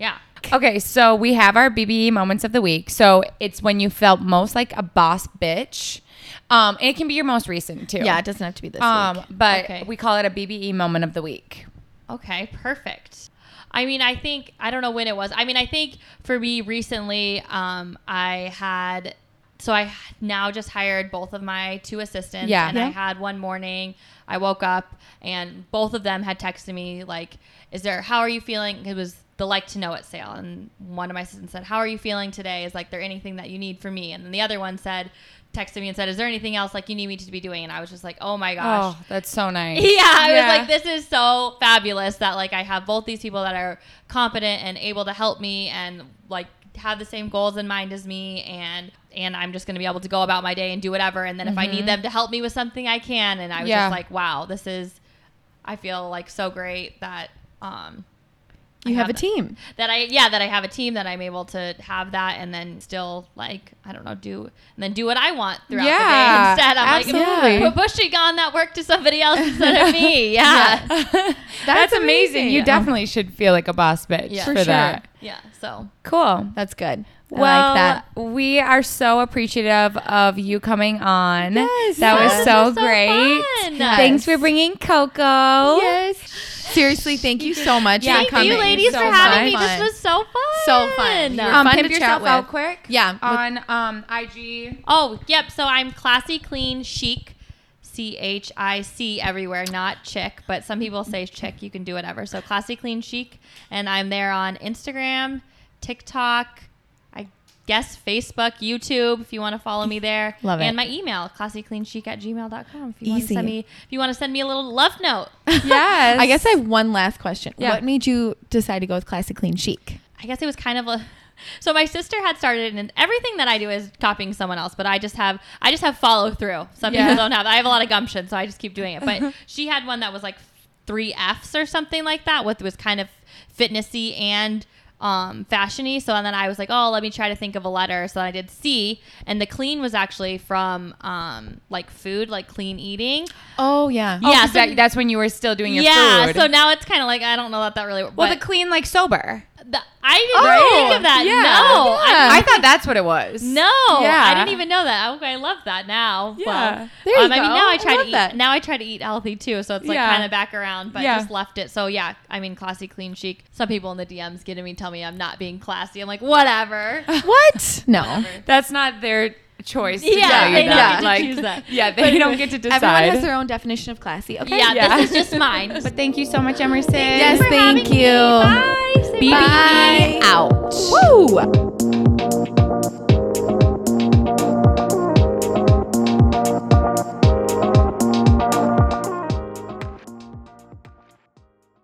yeah. Okay, so we have our BBE moments of the week. So it's when you felt most like a boss bitch. Um, and it can be your most recent too. Yeah, it doesn't have to be this Um, week. but Okay. we call it a BBE moment of the week. Okay, perfect. I mean, I think I don't know when it was. I mean, I think for me recently, um, I had so I now just hired both of my two assistants. Yeah. and I had one morning. I woke up and both of them had texted me like, "Is there? How are you feeling?" It was the LIKEtoKNOW.it sale, and one of my assistants said, "How are you feeling today? Is like there anything that you need from me?" And then the other one said, texted me and said, "Is there anything else like you need me to be doing?" And I was just like, "Oh my gosh." Oh, that's so nice. Yeah, I Yeah. was like, this is so fabulous that like I have both these people that are competent and able to help me and like have the same goals in mind as me and and I'm just gonna be able to go about my day and do whatever and then if I need them to help me with something I can and I was Yeah. just like, wow, this is I feel like so great that um You I have a team. that I yeah that I have a team that I'm able to have that and then still like I don't know do and then do what I want throughout Yeah, the day instead. I'm absolutely. like pu- pushing on that work to somebody else instead of me. Yeah. That's, amazing. amazing. You Yeah. definitely should feel like a boss bitch Yeah. for, For that. Yeah. So Cool. That's good. I well, like that. we are so appreciative of you coming on. Yes. that was Yes. so was so great. fun. Thanks for bringing Coco. Yes. Seriously, thank you so much Yeah, for Thank you ladies So for having fun. me. This was so fun. So fun. You were Um, fun pimp to chat yourself out with. quick. Yeah, On um IG. Oh, yep. So I'm classy, clean, chic. C H I C everywhere, not chick, but some people say chick. You can do whatever. So classy, clean, chic, and I'm there on Instagram, TikTok, I guess Facebook, YouTube. If you want to follow me there, Love it. And my email, classycleanchic at gmail.com. If you want to Easy. send me, if you want to send me a little love note. Yes. I guess I have one last question. Yeah. What made you decide to go with classic clean chic? I guess it was kind of a so my sister had started and everything that I do is copying someone else, but I just have I just have follow through. Some Yeah. people don't have. I have a lot of gumption, so I just keep doing it. But she had one that was like three Fs or something like that, with was kind of fitnessy and um fashiony. So and then I was like, oh, let me try to think of a letter. So I did C, and the clean was actually from um like food, like clean eating. Oh yeah. Oh, so- that, that's when you were still doing your food. yeah. food. So now it's kind of like I don't know that that really. well, but the clean like sober. The, I didn't Oh, think of that. yeah. No, I I thought that's what it was. No, Yeah. I didn't even know that. Okay, I love that now. Yeah. Well, There you um, I mean, go. now I I try love to eat. that. Now I try to eat healthy too, so it's like Yeah. kind of back around, but Yeah. just left it. So yeah, I mean, classy, clean, chic. Some people in the DMs getting me tell me I'm not being classy. I'm like, whatever. What? No. Whatever. That's not their choice to Yeah, they don't that. get to like, choose that. Yeah, they don't get to decide. Everyone has their own definition of classy. Okay. Yeah, Yeah. this is just mine. but thank you so much, Emerson. Yes, for having thank me. you. Bye. BBE bye. out. Woo.